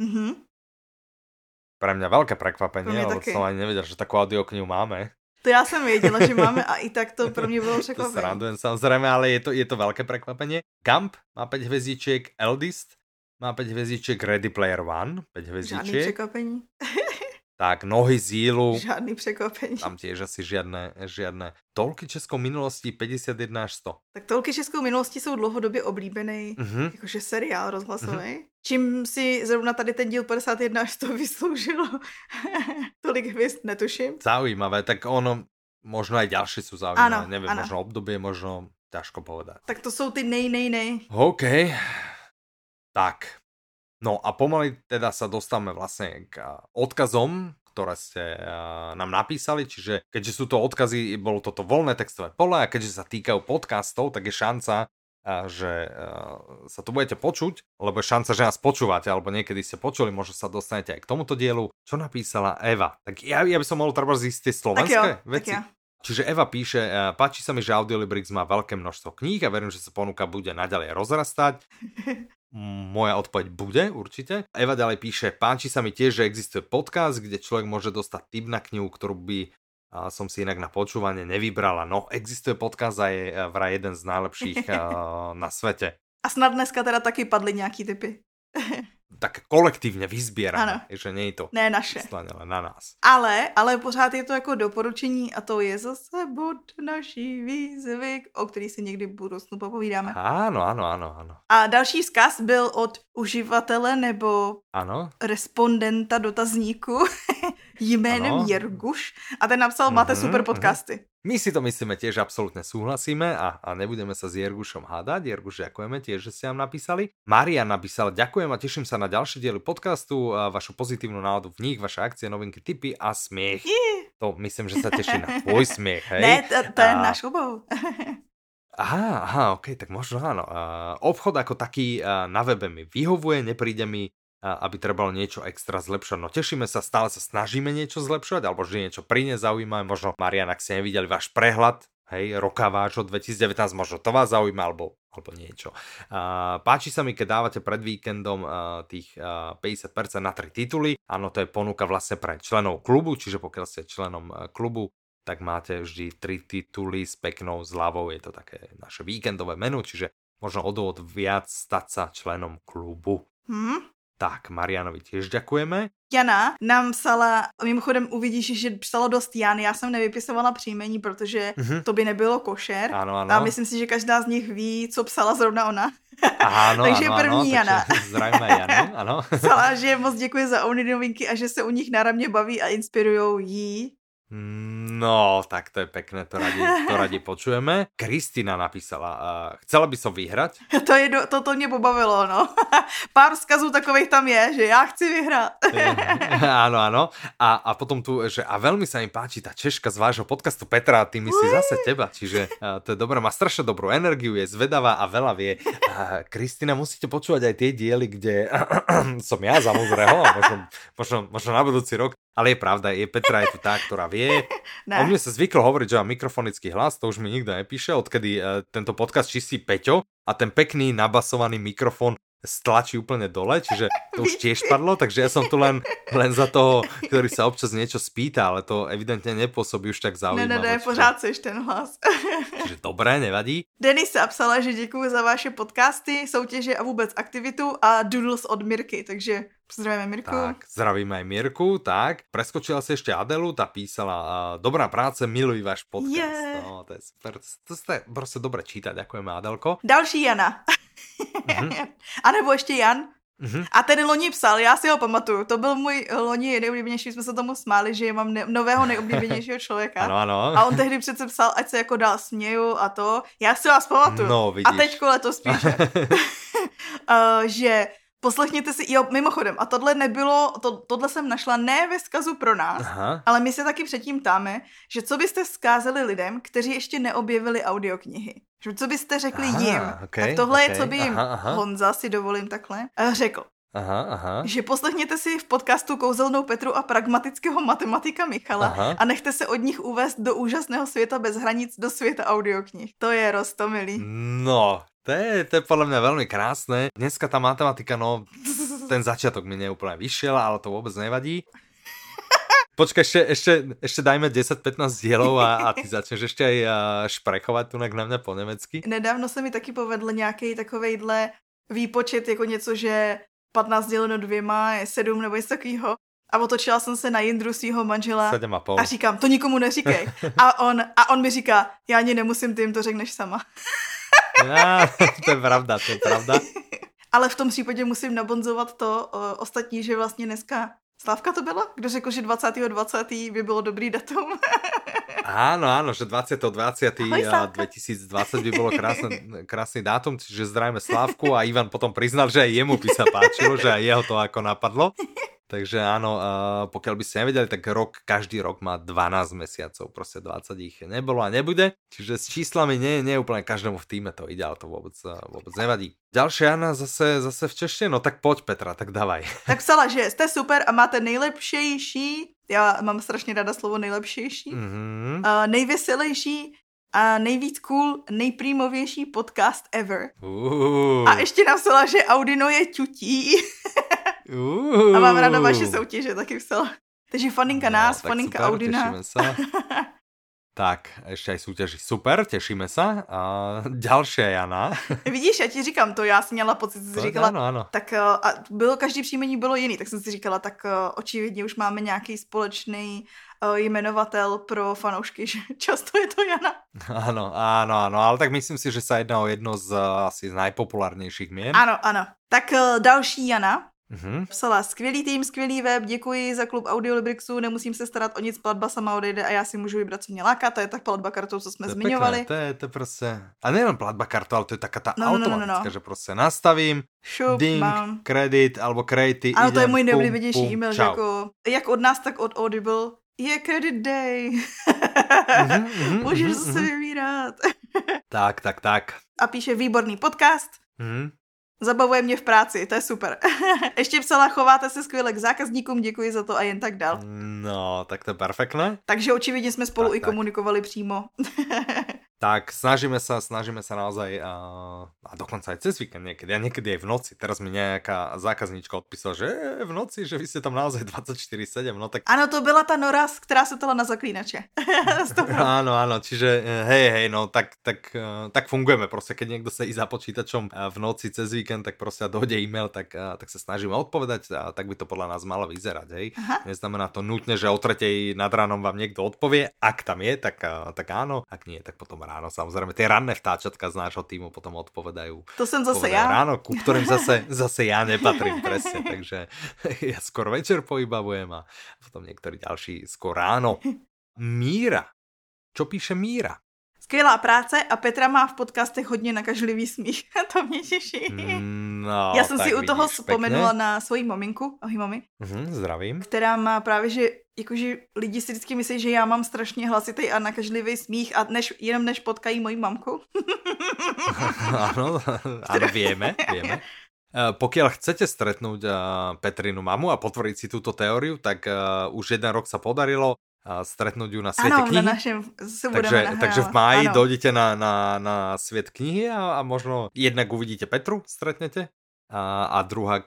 Mhm. Pre mňa veľké prekvapenie, lebo som ani nevedel, že takú audioknihu máme. To já jsem věděla, že máme a i tak to pro mě bylo překvapení. to srandujem samozrejme, ale je to, je to veľké prekvapenie. Gump má 5 hvězdičiek, Eldist má 5 hvězdiček Ready Player One, 5 hvězdiček. Žádný překvapení. <laughs> tak, nohy zílu. Žádný překvapení. Tam tiež asi žiadne, žiadne. Tolky českou minulostí 51 až 100. Tak tolky českou minulostí jsou dlouhodobě oblíbený, uh-huh. jakože seriál rozhlasový. Uh-huh. Čím si zrovna tady ten díl 51 až 100 vysloužilo <laughs> tolik hvězd, netuším. Zaujímavé, tak ono, možno aj ďalšie sú zaujímavé, ano, neviem, ano. možno obdobie, možno ťažko povedať. Tak to jsou ty nej, nej, nej. OK. Tak, no a pomaly teda sa dostávame vlastne k odkazom, ktoré ste nám napísali, čiže keďže sú to odkazy, bolo toto voľné textové pole a keďže sa týkajú podcastov, tak je šanca, že sa tu budete počuť, lebo je šanca, že nás počúvate, alebo niekedy ste počuli, možno sa dostanete aj k tomuto dielu. Čo napísala Eva? Tak ja, ja by som mohol treba zísť tie slovenské tak jo, veci. Tak ja. Čiže Eva píše, páči sa mi, že Audiolibrix má veľké množstvo kníh a verím, že sa ponuka bude naďalej rozrastať. <laughs> Moja odpoveď bude určite. Eva ďalej píše, páči sa mi tiež, že existuje podcast, kde človek môže dostať tip na knihu, ktorú by som si inak na počúvanie nevybrala. No, existuje podcast a je vraj jeden z najlepších <laughs> na svete. A snad dneska teda taky padly nějaký typy. <laughs> tak kolektívne vyzbierané, že nie je to ne naše. len na nás. Ale, ale pořád je to jako doporučení a to je zase bod naší výzvy, o který si někdy v budoucnu popovídáme. Áno, áno, áno, áno. A další vzkaz byl od uživatele nebo ano. respondenta dotazníku <laughs> jménem ano. Jirguš a ten napsal, máte mm-hmm, super podcasty. Mm-hmm. My si to myslíme tiež, absolútne súhlasíme a, a nebudeme sa s Jergušom hádať. Jerguš, ďakujeme tiež, že ste nám napísali. Maria napísala, ďakujem a teším sa na ďalšie diely podcastu, a vašu pozitívnu náladu v nich, vaše akcie, novinky, tipy a smiech. To myslím, že sa teší na tvoj smiech, <laughs> hej? Ne, to, to a... je náš obou. Aha, aha, ok, tak možno áno. Uh, obchod ako taký uh, na webe mi vyhovuje, nepríde mi aby trebalo niečo extra zlepšovať. No tešíme sa, stále sa snažíme niečo zlepšovať, alebo že niečo príne zaujímavé. Možno, Marian, ak ste nevideli váš prehľad, hej, roka vášho 2019, možno to vás zaujíma, alebo, alebo niečo. Uh, páči sa mi, keď dávate pred víkendom uh, tých uh, 50% na tri tituly. Áno, to je ponuka vlastne pre členov klubu, čiže pokiaľ ste členom uh, klubu, tak máte vždy tri tituly s peknou zľavou, je to také naše víkendové menu, čiže možno odôvod viac stať sa členom klubu. Hmm? Tak, Marianovi tiež ďakujeme. Jana nám psala, mimochodem uvidíš, že psalo dost Jan, já jsem nevypisovala příjmení, protože mm-hmm. to by nebylo košer. Ano, ano. A myslím si, že každá z nich ví, co psala zrovna ona. Ano, <laughs> takže ano, první ano, Jana. <laughs> Zdravíme Janu, ano. psala, že moc děkuje za Ony novinky a že se u nich náramně baví a inspirují jí. No, tak to je pekné, to radi, to radi <laughs> počujeme. Kristina napísala, uh, chcela by som vyhrať. <laughs> To, je, to, to mě pobavilo, no. <laughs> Pár vzkazů takových tam je, že já chci vyhrať. áno, áno. A, a potom tu, že a veľmi sa mi páči tá Češka z vášho podcastu Petra, ty myslí zase teba, čiže uh, to je dobré, má strašne dobrú energiu, je zvedavá a veľa vie. Uh, Kristina, musíte počúvať aj tie diely, kde <clears throat> som ja samozrejme, možno, možno, možno na budúci rok ale je pravda, je Petra je tu tá, ktorá vie. <laughs> O mne sa zvyklo hovoriť, že mám mikrofonický hlas, to už mi nikto nepíše, odkedy uh, tento podcast čistí Peťo a ten pekný nabasovaný mikrofón stlačí úplne dole, čiže to už <laughs> tiež padlo, takže ja som tu len, len za toho, ktorý sa občas niečo spýta, ale to evidentne nepôsobí už tak zaujímavé. Ne, ne, ne, pořád seš ten hlas. <laughs> Čiže dobré, nevadí. Denisa psala, že děkuji za vaše podcasty, soutěže a vůbec aktivitu a doodles od Mirky, takže Zdravíme Mirku. Tak, zdravíme aj Mirku, tak. Preskočila si ešte Adelu, tá písala, uh, dobrá práce, miluj váš podcast. Yeah. No, to je super, to ste proste dobre čítať, ďakujeme Adelko. Další Jana. Mm-hmm. <laughs> a nebo ještě Jan. Mm-hmm. A ten loni psal, já si ho pamatuju, to byl můj loni nejoblíbenější, jsme se tomu smáli, že mám ne- nového nejoblíbenějšího člověka. ano, ano. A on tehdy přece psal, ať se jako dál směju a to. Já si vás pamatuju. No, vidíš. A teďko letos píše, uh, <laughs> že Poslechněte si, jo, mimochodem, a tohle nebylo, to, tohle jsem našla ne ve vzkazu pro nás, Aha. ale my se taky předtím ptáme, že co byste vzkázali lidem, kteří ještě neobjevili audioknihy. Že co byste řekli aha, jim. Okay, tak tohle okay, je, co by jim aha, aha. Honza, si dovolím takhle, eh, řekl. Aha, aha. Že poslechněte si v podcastu Kouzelnou Petru a pragmatického matematika Michala aha. a nechte se od nich uvést do úžasného světa bez hranic do světa audioknih. To je rostomilý. No, to je, to je podľa mňa veľmi krásne. Dneska tá matematika, no, ten začiatok mi neúplne vyšiel, ale to vôbec nevadí. Počkaj, ešte, ešte, ešte dajme 10-15 dielov a, a ty začneš ešte aj šprechovať tu na mňa po nemecky. Nedávno se mi taky povedl nějaký takovejhle výpočet, jako něco, že 15 děleno dvěma je 7 nebo něco takového. A otočila jsem se na Jindru svého manžela a, a říkám, to nikomu neříkej. A on, a on mi říká, já ani nemusím, ty jim to řekneš sama. Ja, to je pravda, to je pravda. Ale v tom případě musím nabonzovat to o, ostatní, že vlastně dneska Slávka to byla? Kdo řekl, že 20. 20. by bylo dobrý datum? <laughs> Áno, áno, že 20. 20. Ahoj, 2020 by bolo krásny, krásny dátum, čiže zdravíme Slávku a Ivan potom priznal, že aj jemu by sa páčilo, že aj jeho to ako napadlo. Takže áno, pokiaľ by ste nevedeli, tak rok, každý rok má 12 mesiacov, proste 20 ich nebolo a nebude. Čiže s číslami nie, nie úplne každému v týme to ide, ale to vôbec, vôbec nevadí. Ďalšia Jana zase, zase v češtine, no tak poď Petra, tak dávaj. <laughs> Tak psala, že ste super a máte nejlepšejší, já mám strašně ráda slovo nejlepšejší, mm-hmm. uh, nejveselější a nejvíc cool, nejprýmovější podcast ever. Uh. A ještě napsala, že Audino je ťutí. <laughs> Uh. A mám ráda vaše soutěže, taky psala. Takže faninka no, nás, faninka Audina. <laughs> Tak, ještě aj súťaží. Super, těšíme se. A ďalšia Jana. <laughs> Vidíš, já ti říkám to, já jsem měla pocit, že si říkala, ano, ano. tak a bylo, každý příjmení bylo jiný, tak jsem si říkala, tak očividně už máme nějaký společný jmenovatel pro fanoušky, <laughs> že často je to Jana. Ano, ano, ano, ale tak myslím si, že se jedná o jedno z asi z najpopulárnějších mien. Ano, ano. Tak další Jana, Mm-hmm. Psala, skvělý tým, skvělý web, děkuji za klub Audiolibrixu, nemusím se starat o nic, platba sama odejde a já si můžu vybrat, co mě láká, to je tak platba kartou, co jsme to zmiňovali. Pekné, to je to prostě, a nejen platba kartou, ale to je taká ta no, automatická, no, no, no. že prostě nastavím, Šup, ding, mám. kredit, alebo kredity, Ano, to je můj nejoblíbenější e-mail, že jako, jak od nás, tak od Audible, je credit day. mm-hmm, mm-hmm, <laughs> Můžeš mm-hmm, zase mm-hmm. vybírat. tak, tak, tak. A píše výborný podcast. Mm-hmm. Zabavuje mě v práci, to je super. <laughs> Ještě psala, chováte se skvěle k zákazníkům, děkuji za to a jen tak dál. No, tak to je perfektné. Takže očividně jsme spolu tak, i tak. komunikovali přímo. <laughs> tak snažíme sa, snažíme sa naozaj a, a dokonca aj cez víkend niekedy, a niekedy aj v noci. Teraz mi nejaká zákazníčka odpísala, že v noci, že vy ste tam naozaj 24-7, no tak... Ano, to byla ta Noraz, která se tala na zaklínače. <laughs> áno, áno, čiže hej, hej, no tak, tak, tak fungujeme, proste keď niekto sedí za počítačom v noci cez víkend, tak proste dojde e-mail, tak, tak sa snažíme odpovedať a tak by to podľa nás malo vyzerať, hej. Aha. Neznamená to nutne, že o tretej nad ránom vám niekto odpovie, ak tam je, tak, tak áno, ak nie, tak potom ráno samozrejme. Tie ranné vtáčatka z nášho týmu potom odpovedajú. To som zase ja. Ráno, ku ktorým zase, <laughs> zase ja nepatrím presne, takže <laughs> ja skôr večer povybavujem a potom niektorí ďalší skôr ráno. Míra. Čo píše Míra? Skvělá práce a Petra má v podcastech hodně nakažlivý smích. <laughs> to mě těší. No, Já jsem si u toho vzpomenula na svoji maminku. Ahoj mami. Mm, zdravím. Která má právě, že jakože lidi si vždycky myslí, že já mám strašně hlasitý a nakažlivý smích a než, jenom než potkají moji mamku. <laughs> ano, ano, vieme, vieme. Uh, pokiaľ chcete stretnúť uh, Petrinu mamu a potvrdiť si túto teóriu, tak uh, už jeden rok sa podarilo stretnúť ju na Svete ano, knihy. Na našem, takže, takže v máji ano. dojdete na, na, na Svet knihy a, a možno jednak uvidíte Petru, stretnete a, a druhá,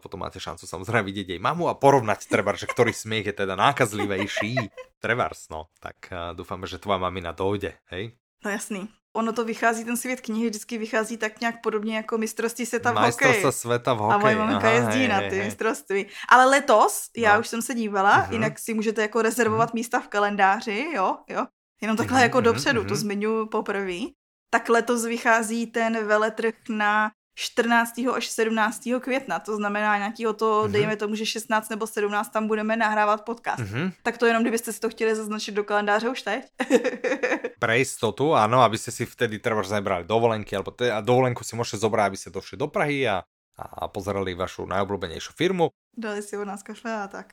potom máte šancu samozrejme vidieť jej mamu a porovnať treba, že ktorý smiech je teda nákazlivejší. <laughs> Trebárs, no. Tak dúfame, že tvoja mamina dojde, hej? No jasný ono to vychází, ten svět knihy vždycky vychází tak nějak podobně jako mistrovství světa v hokeji. světa v hokeji. A moje maminka jezdí hej, na ty hej, mistrovství. Ale letos, já no. už jsem se dívala, uh-huh. jinak si můžete jako rezervovat uh-huh. místa v kalendáři, jo, jo. Jenom takhle uh-huh, jako dopředu, uh-huh. to zmiňuji poprvé. Tak letos vychází ten veletrh na 14. až 17. května, to znamená nějakého to, mm-hmm. dejme tomu, že 16 nebo 17 tam budeme nahrávat podcast. Mm-hmm. Tak to jenom, kdybyste si to chtěli zaznačit do kalendáře už teď. <laughs> Pre jistotu, ano, aby ste si vtedy treba nebrali dovolenky, alebo te, a dovolenku si môžete zobrať, aby ste došli do Prahy a, a pozerali vašu najobľúbenejšiu firmu. Dali si u nás kafe a tak.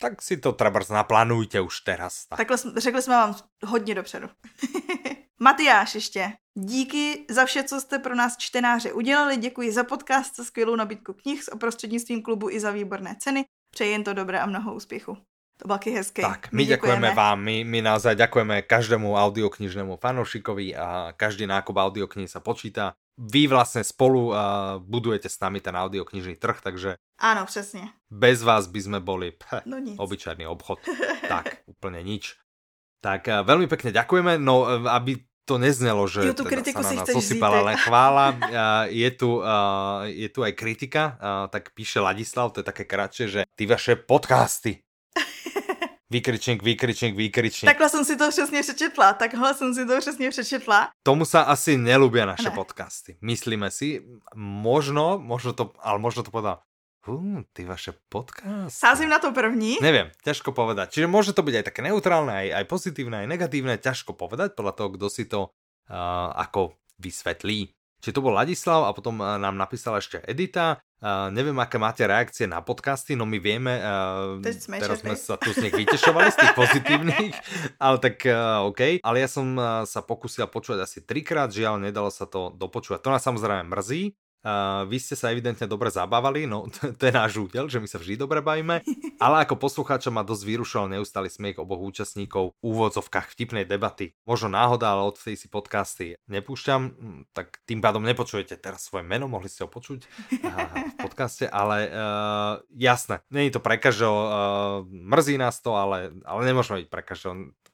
Tak si to treba naplánujte už teraz. Tak. Takhle řekli jsme vám hodně dopředu. <laughs> Matyáš ještě. Díky za vše, co jste pro nás čtenáře udělali. Děkuji za podcast, za skvělou nabídku knih s prostřednictvím klubu i za výborné ceny. Přeji jen to dobré a mnoho úspěchu. To bylo taky hezké. Tak, my, my děkujeme vám, my, my naozaj ďakujeme každému audioknižnému fanoušikovi a každý nákup audioknihy sa počíta. Vy vlastne spolu uh, budujete s nami ten audioknižný trh, takže... Áno, přesně. Bez vás by sme boli phe, no nic. obyčajný obchod. <laughs> tak, úplne nič. Tak uh, veľmi pekne ďakujeme, no uh, aby to neznelo, že jo, tu teda kritiku sa na nás zosypala len chvála. je, tu, je tu aj kritika, tak píše Ladislav, to je také kratšie, že ty vaše podcasty. <laughs> Výkričník, výkričník, výkričník. Takhle jsem si to přesně přečetla, takhle jsem si to přesně přečetla. Tomu sa asi nelúbia naše ne. podcasty. Myslíme si, možno, možno to, ale možno to povedal, Uh, ty vaše podcasty. Sázím na to první. Neviem, ťažko povedať. Čiže môže to byť aj také neutrálne, aj, aj pozitívne, aj negatívne, ťažko povedať podľa toho, kto si to uh, ako vysvetlí. Čiže to bol Ladislav a potom nám napísala ešte Edita. Uh, neviem, aké máte reakcie na podcasty, no my vieme, uh, teraz sme sa tu z nich vytešovali, z tých <laughs> pozitívnych, ale tak uh, OK. Ale ja som uh, sa pokúsil počúvať asi trikrát, žiaľ, nedalo sa to dopočúvať. To nás samozrejme mrzí, Uh, vy ste sa evidentne dobre zabávali, no to, to je náš údel, že my sa vždy dobre bavíme, ale ako poslucháča ma dosť vyrušoval neustály smiech oboch účastníkov v úvodzovkách vtipnej debaty. Možno náhoda, ale od tej si podcasty nepúšťam, hm, tak tým pádom nepočujete teraz svoje meno, mohli ste ho počuť uh, v podcaste, ale uh, jasné, nie je to pre každého, uh, mrzí nás to, ale, ale nemôžeme byť pre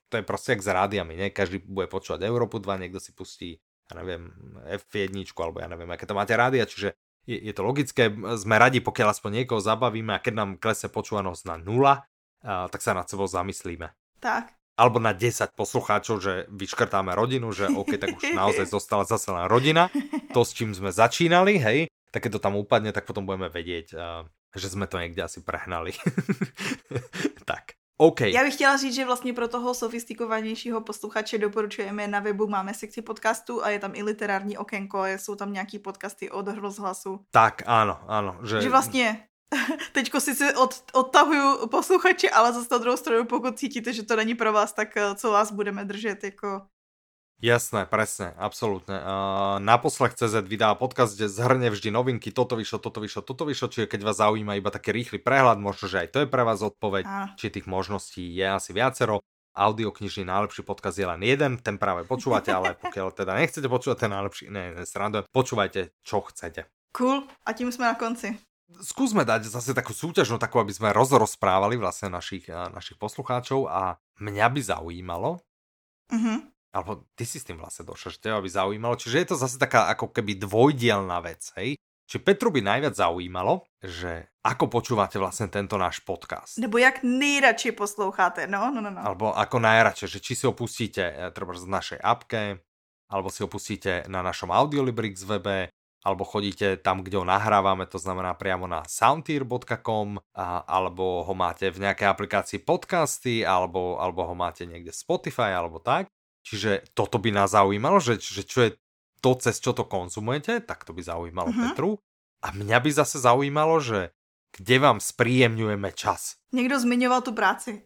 to je proste jak s rádiami, ne? Každý bude počúvať Európu 2, niekto si pustí, ja neviem, F1, alebo ja neviem, aké to máte rádia, čiže je, je to logické, sme radi, pokiaľ aspoň niekoho zabavíme a keď nám klesne počúvanosť na nula, a, tak sa nad sebou zamyslíme. Tak. Alebo na 10 poslucháčov, že vyškrtáme rodinu, že OK, tak už naozaj zostala zase len rodina, to s čím sme začínali, hej, tak keď to tam upadne, tak potom budeme vedieť, že sme to niekde asi prehnali. <laughs> tak. Okay. Já bych chtěla říct, že vlastně pro toho sofistikovanějšího posluchače doporučujeme na webu máme sekci podcastu a je tam i literární okénko jsou tam nějaký podcasty od rozhlasu. Tak, ano, ano. Že, že vlastně <laughs> teďko si od, odtahuju posluchače, ale zase na druhou stranu, pokud cítíte, že to není pro vás, tak eh, co vás budeme držet jako Jasné, presne, absolútne. Uh, na CZ vydá podcast, kde zhrne vždy novinky, toto vyšlo, toto vyšlo, toto vyšlo, čiže keď vás zaujíma iba taký rýchly prehľad, možno, že aj to je pre vás odpoveď, ah. či tých možností je asi viacero. Audioknižný najlepší podcast je len jeden, ten práve počúvate, ale <laughs> pokiaľ teda nechcete počúvať ten najlepší, ne, ne, srandujem, počúvajte, čo chcete. Cool, a tím sme na konci. Skúsme dať zase takú súťažnú, takú, aby sme rozrozprávali vlastne našich, našich poslucháčov a mňa by zaujímalo, uh-huh alebo ty si s tým vlastne došiel, že teba by zaujímalo. Čiže je to zase taká ako keby dvojdielná vec, hej? Či Petru by najviac zaujímalo, že ako počúvate vlastne tento náš podcast. Nebo jak nejradšej posloucháte, no, no, no, no. Alebo ako najradšej, že či si ho pustíte eh, treba z našej apke, alebo si ho pustíte na našom Audiolibrix webe, alebo chodíte tam, kde ho nahrávame, to znamená priamo na soundtier.com, alebo ho máte v nejakej aplikácii podcasty, alebo, alebo ho máte niekde Spotify, alebo tak. Čiže toto by nás zaujímalo, že, že čo je to, cez čo to konzumujete, tak to by zaujímalo uh-huh. Petru. A mňa by zase zaujímalo, že kde vám spríjemňujeme čas. Niekto zmiňoval tú práci.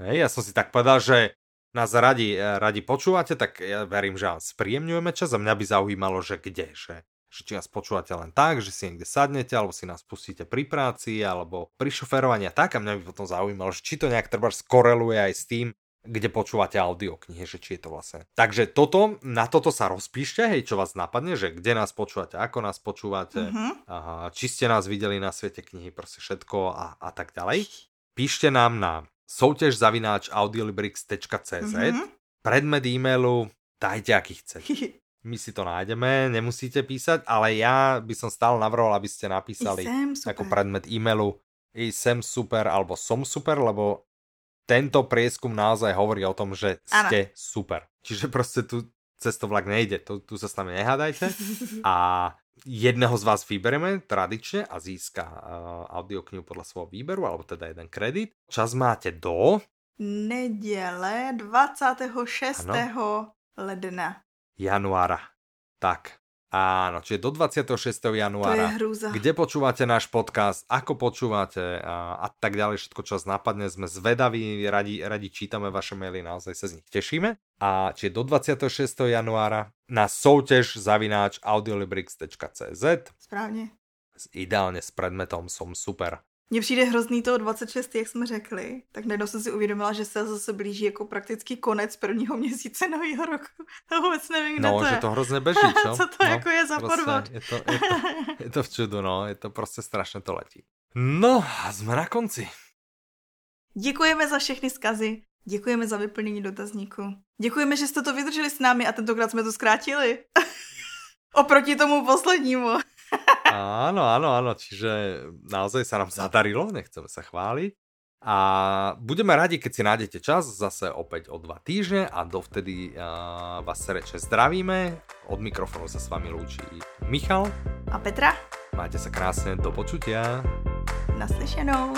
Hej, ja som si tak povedal, že nás radi, radi počúvate, tak ja verím, že vám spríjemňujeme čas a mňa by zaujímalo, že kde, že, že či nás počúvate len tak, že si niekde sadnete, alebo si nás pustíte pri práci, alebo pri šoferovaní a tak a mňa by potom zaujímalo, že či to nejak treba skoreluje aj s tým, kde počúvate audioknihy, že či je to vlastne. Takže toto, na toto sa rozpíšte, hej, čo vás napadne, že kde nás počúvate, ako nás počúvate, uh-huh. aha, či ste nás videli na svete knihy, proste všetko a, a tak ďalej. Píšte nám na souťaž zavináč audiolibrix.cz uh-huh. Mhm. predmet e-mailu dajte aký chcete. <laughs> My si to nájdeme, nemusíte písať, ale ja by som stále navrhol, aby ste napísali ako predmet e-mailu i sem super alebo som super, lebo tento prieskum naozaj hovorí o tom, že ste ano. super. Čiže proste tu cestovlak nejde, tu, tu sa s nami nehádajte. <laughs> A jedného z vás vybereme tradične a získa uh, audioknihu podľa svojho výberu, alebo teda jeden kredit. Čas máte do... Nedele 26. Ano. ledna. Januára. Tak, Áno, čiže do 26. januára. Kde počúvate náš podcast, ako počúvate a, a tak ďalej, všetko, čo vás napadne. Sme zvedaví, radi, radi čítame vaše maily, naozaj sa z nich tešíme. A čiže do 26. januára na souťaž zavináč audiolibrix.cz Správne. Ideálne s predmetom Som super. Mně přijde hrozný to 26, jak jsme řekli, tak najednou jsem si uvědomila, že se zase blíží jako prakticky konec prvního měsíce nového roku. To vůbec nevím, kde no, to je. že to hrozně beží, čo? <laughs> Co to no, jako je za podvod? Je to, je, to, <laughs> je to v čudu, no, je to prostě strašně to letí. No, jsme na konci. Děkujeme za všechny skazy, děkujeme za vyplnění dotazníku. Děkujeme, že jste to vydrželi s námi a tentokrát jsme to zkrátili. <laughs> Oproti tomu poslednímu. Áno, áno, áno, čiže naozaj sa nám zadarilo, nechceme sa chváliť. A budeme radi, keď si nájdete čas, zase opäť o dva týždne a dovtedy uh, vás srdečne zdravíme. Od mikrofónu sa s vami lúči Michal a Petra. Majte sa krásne, do počutia. Naslyšenou.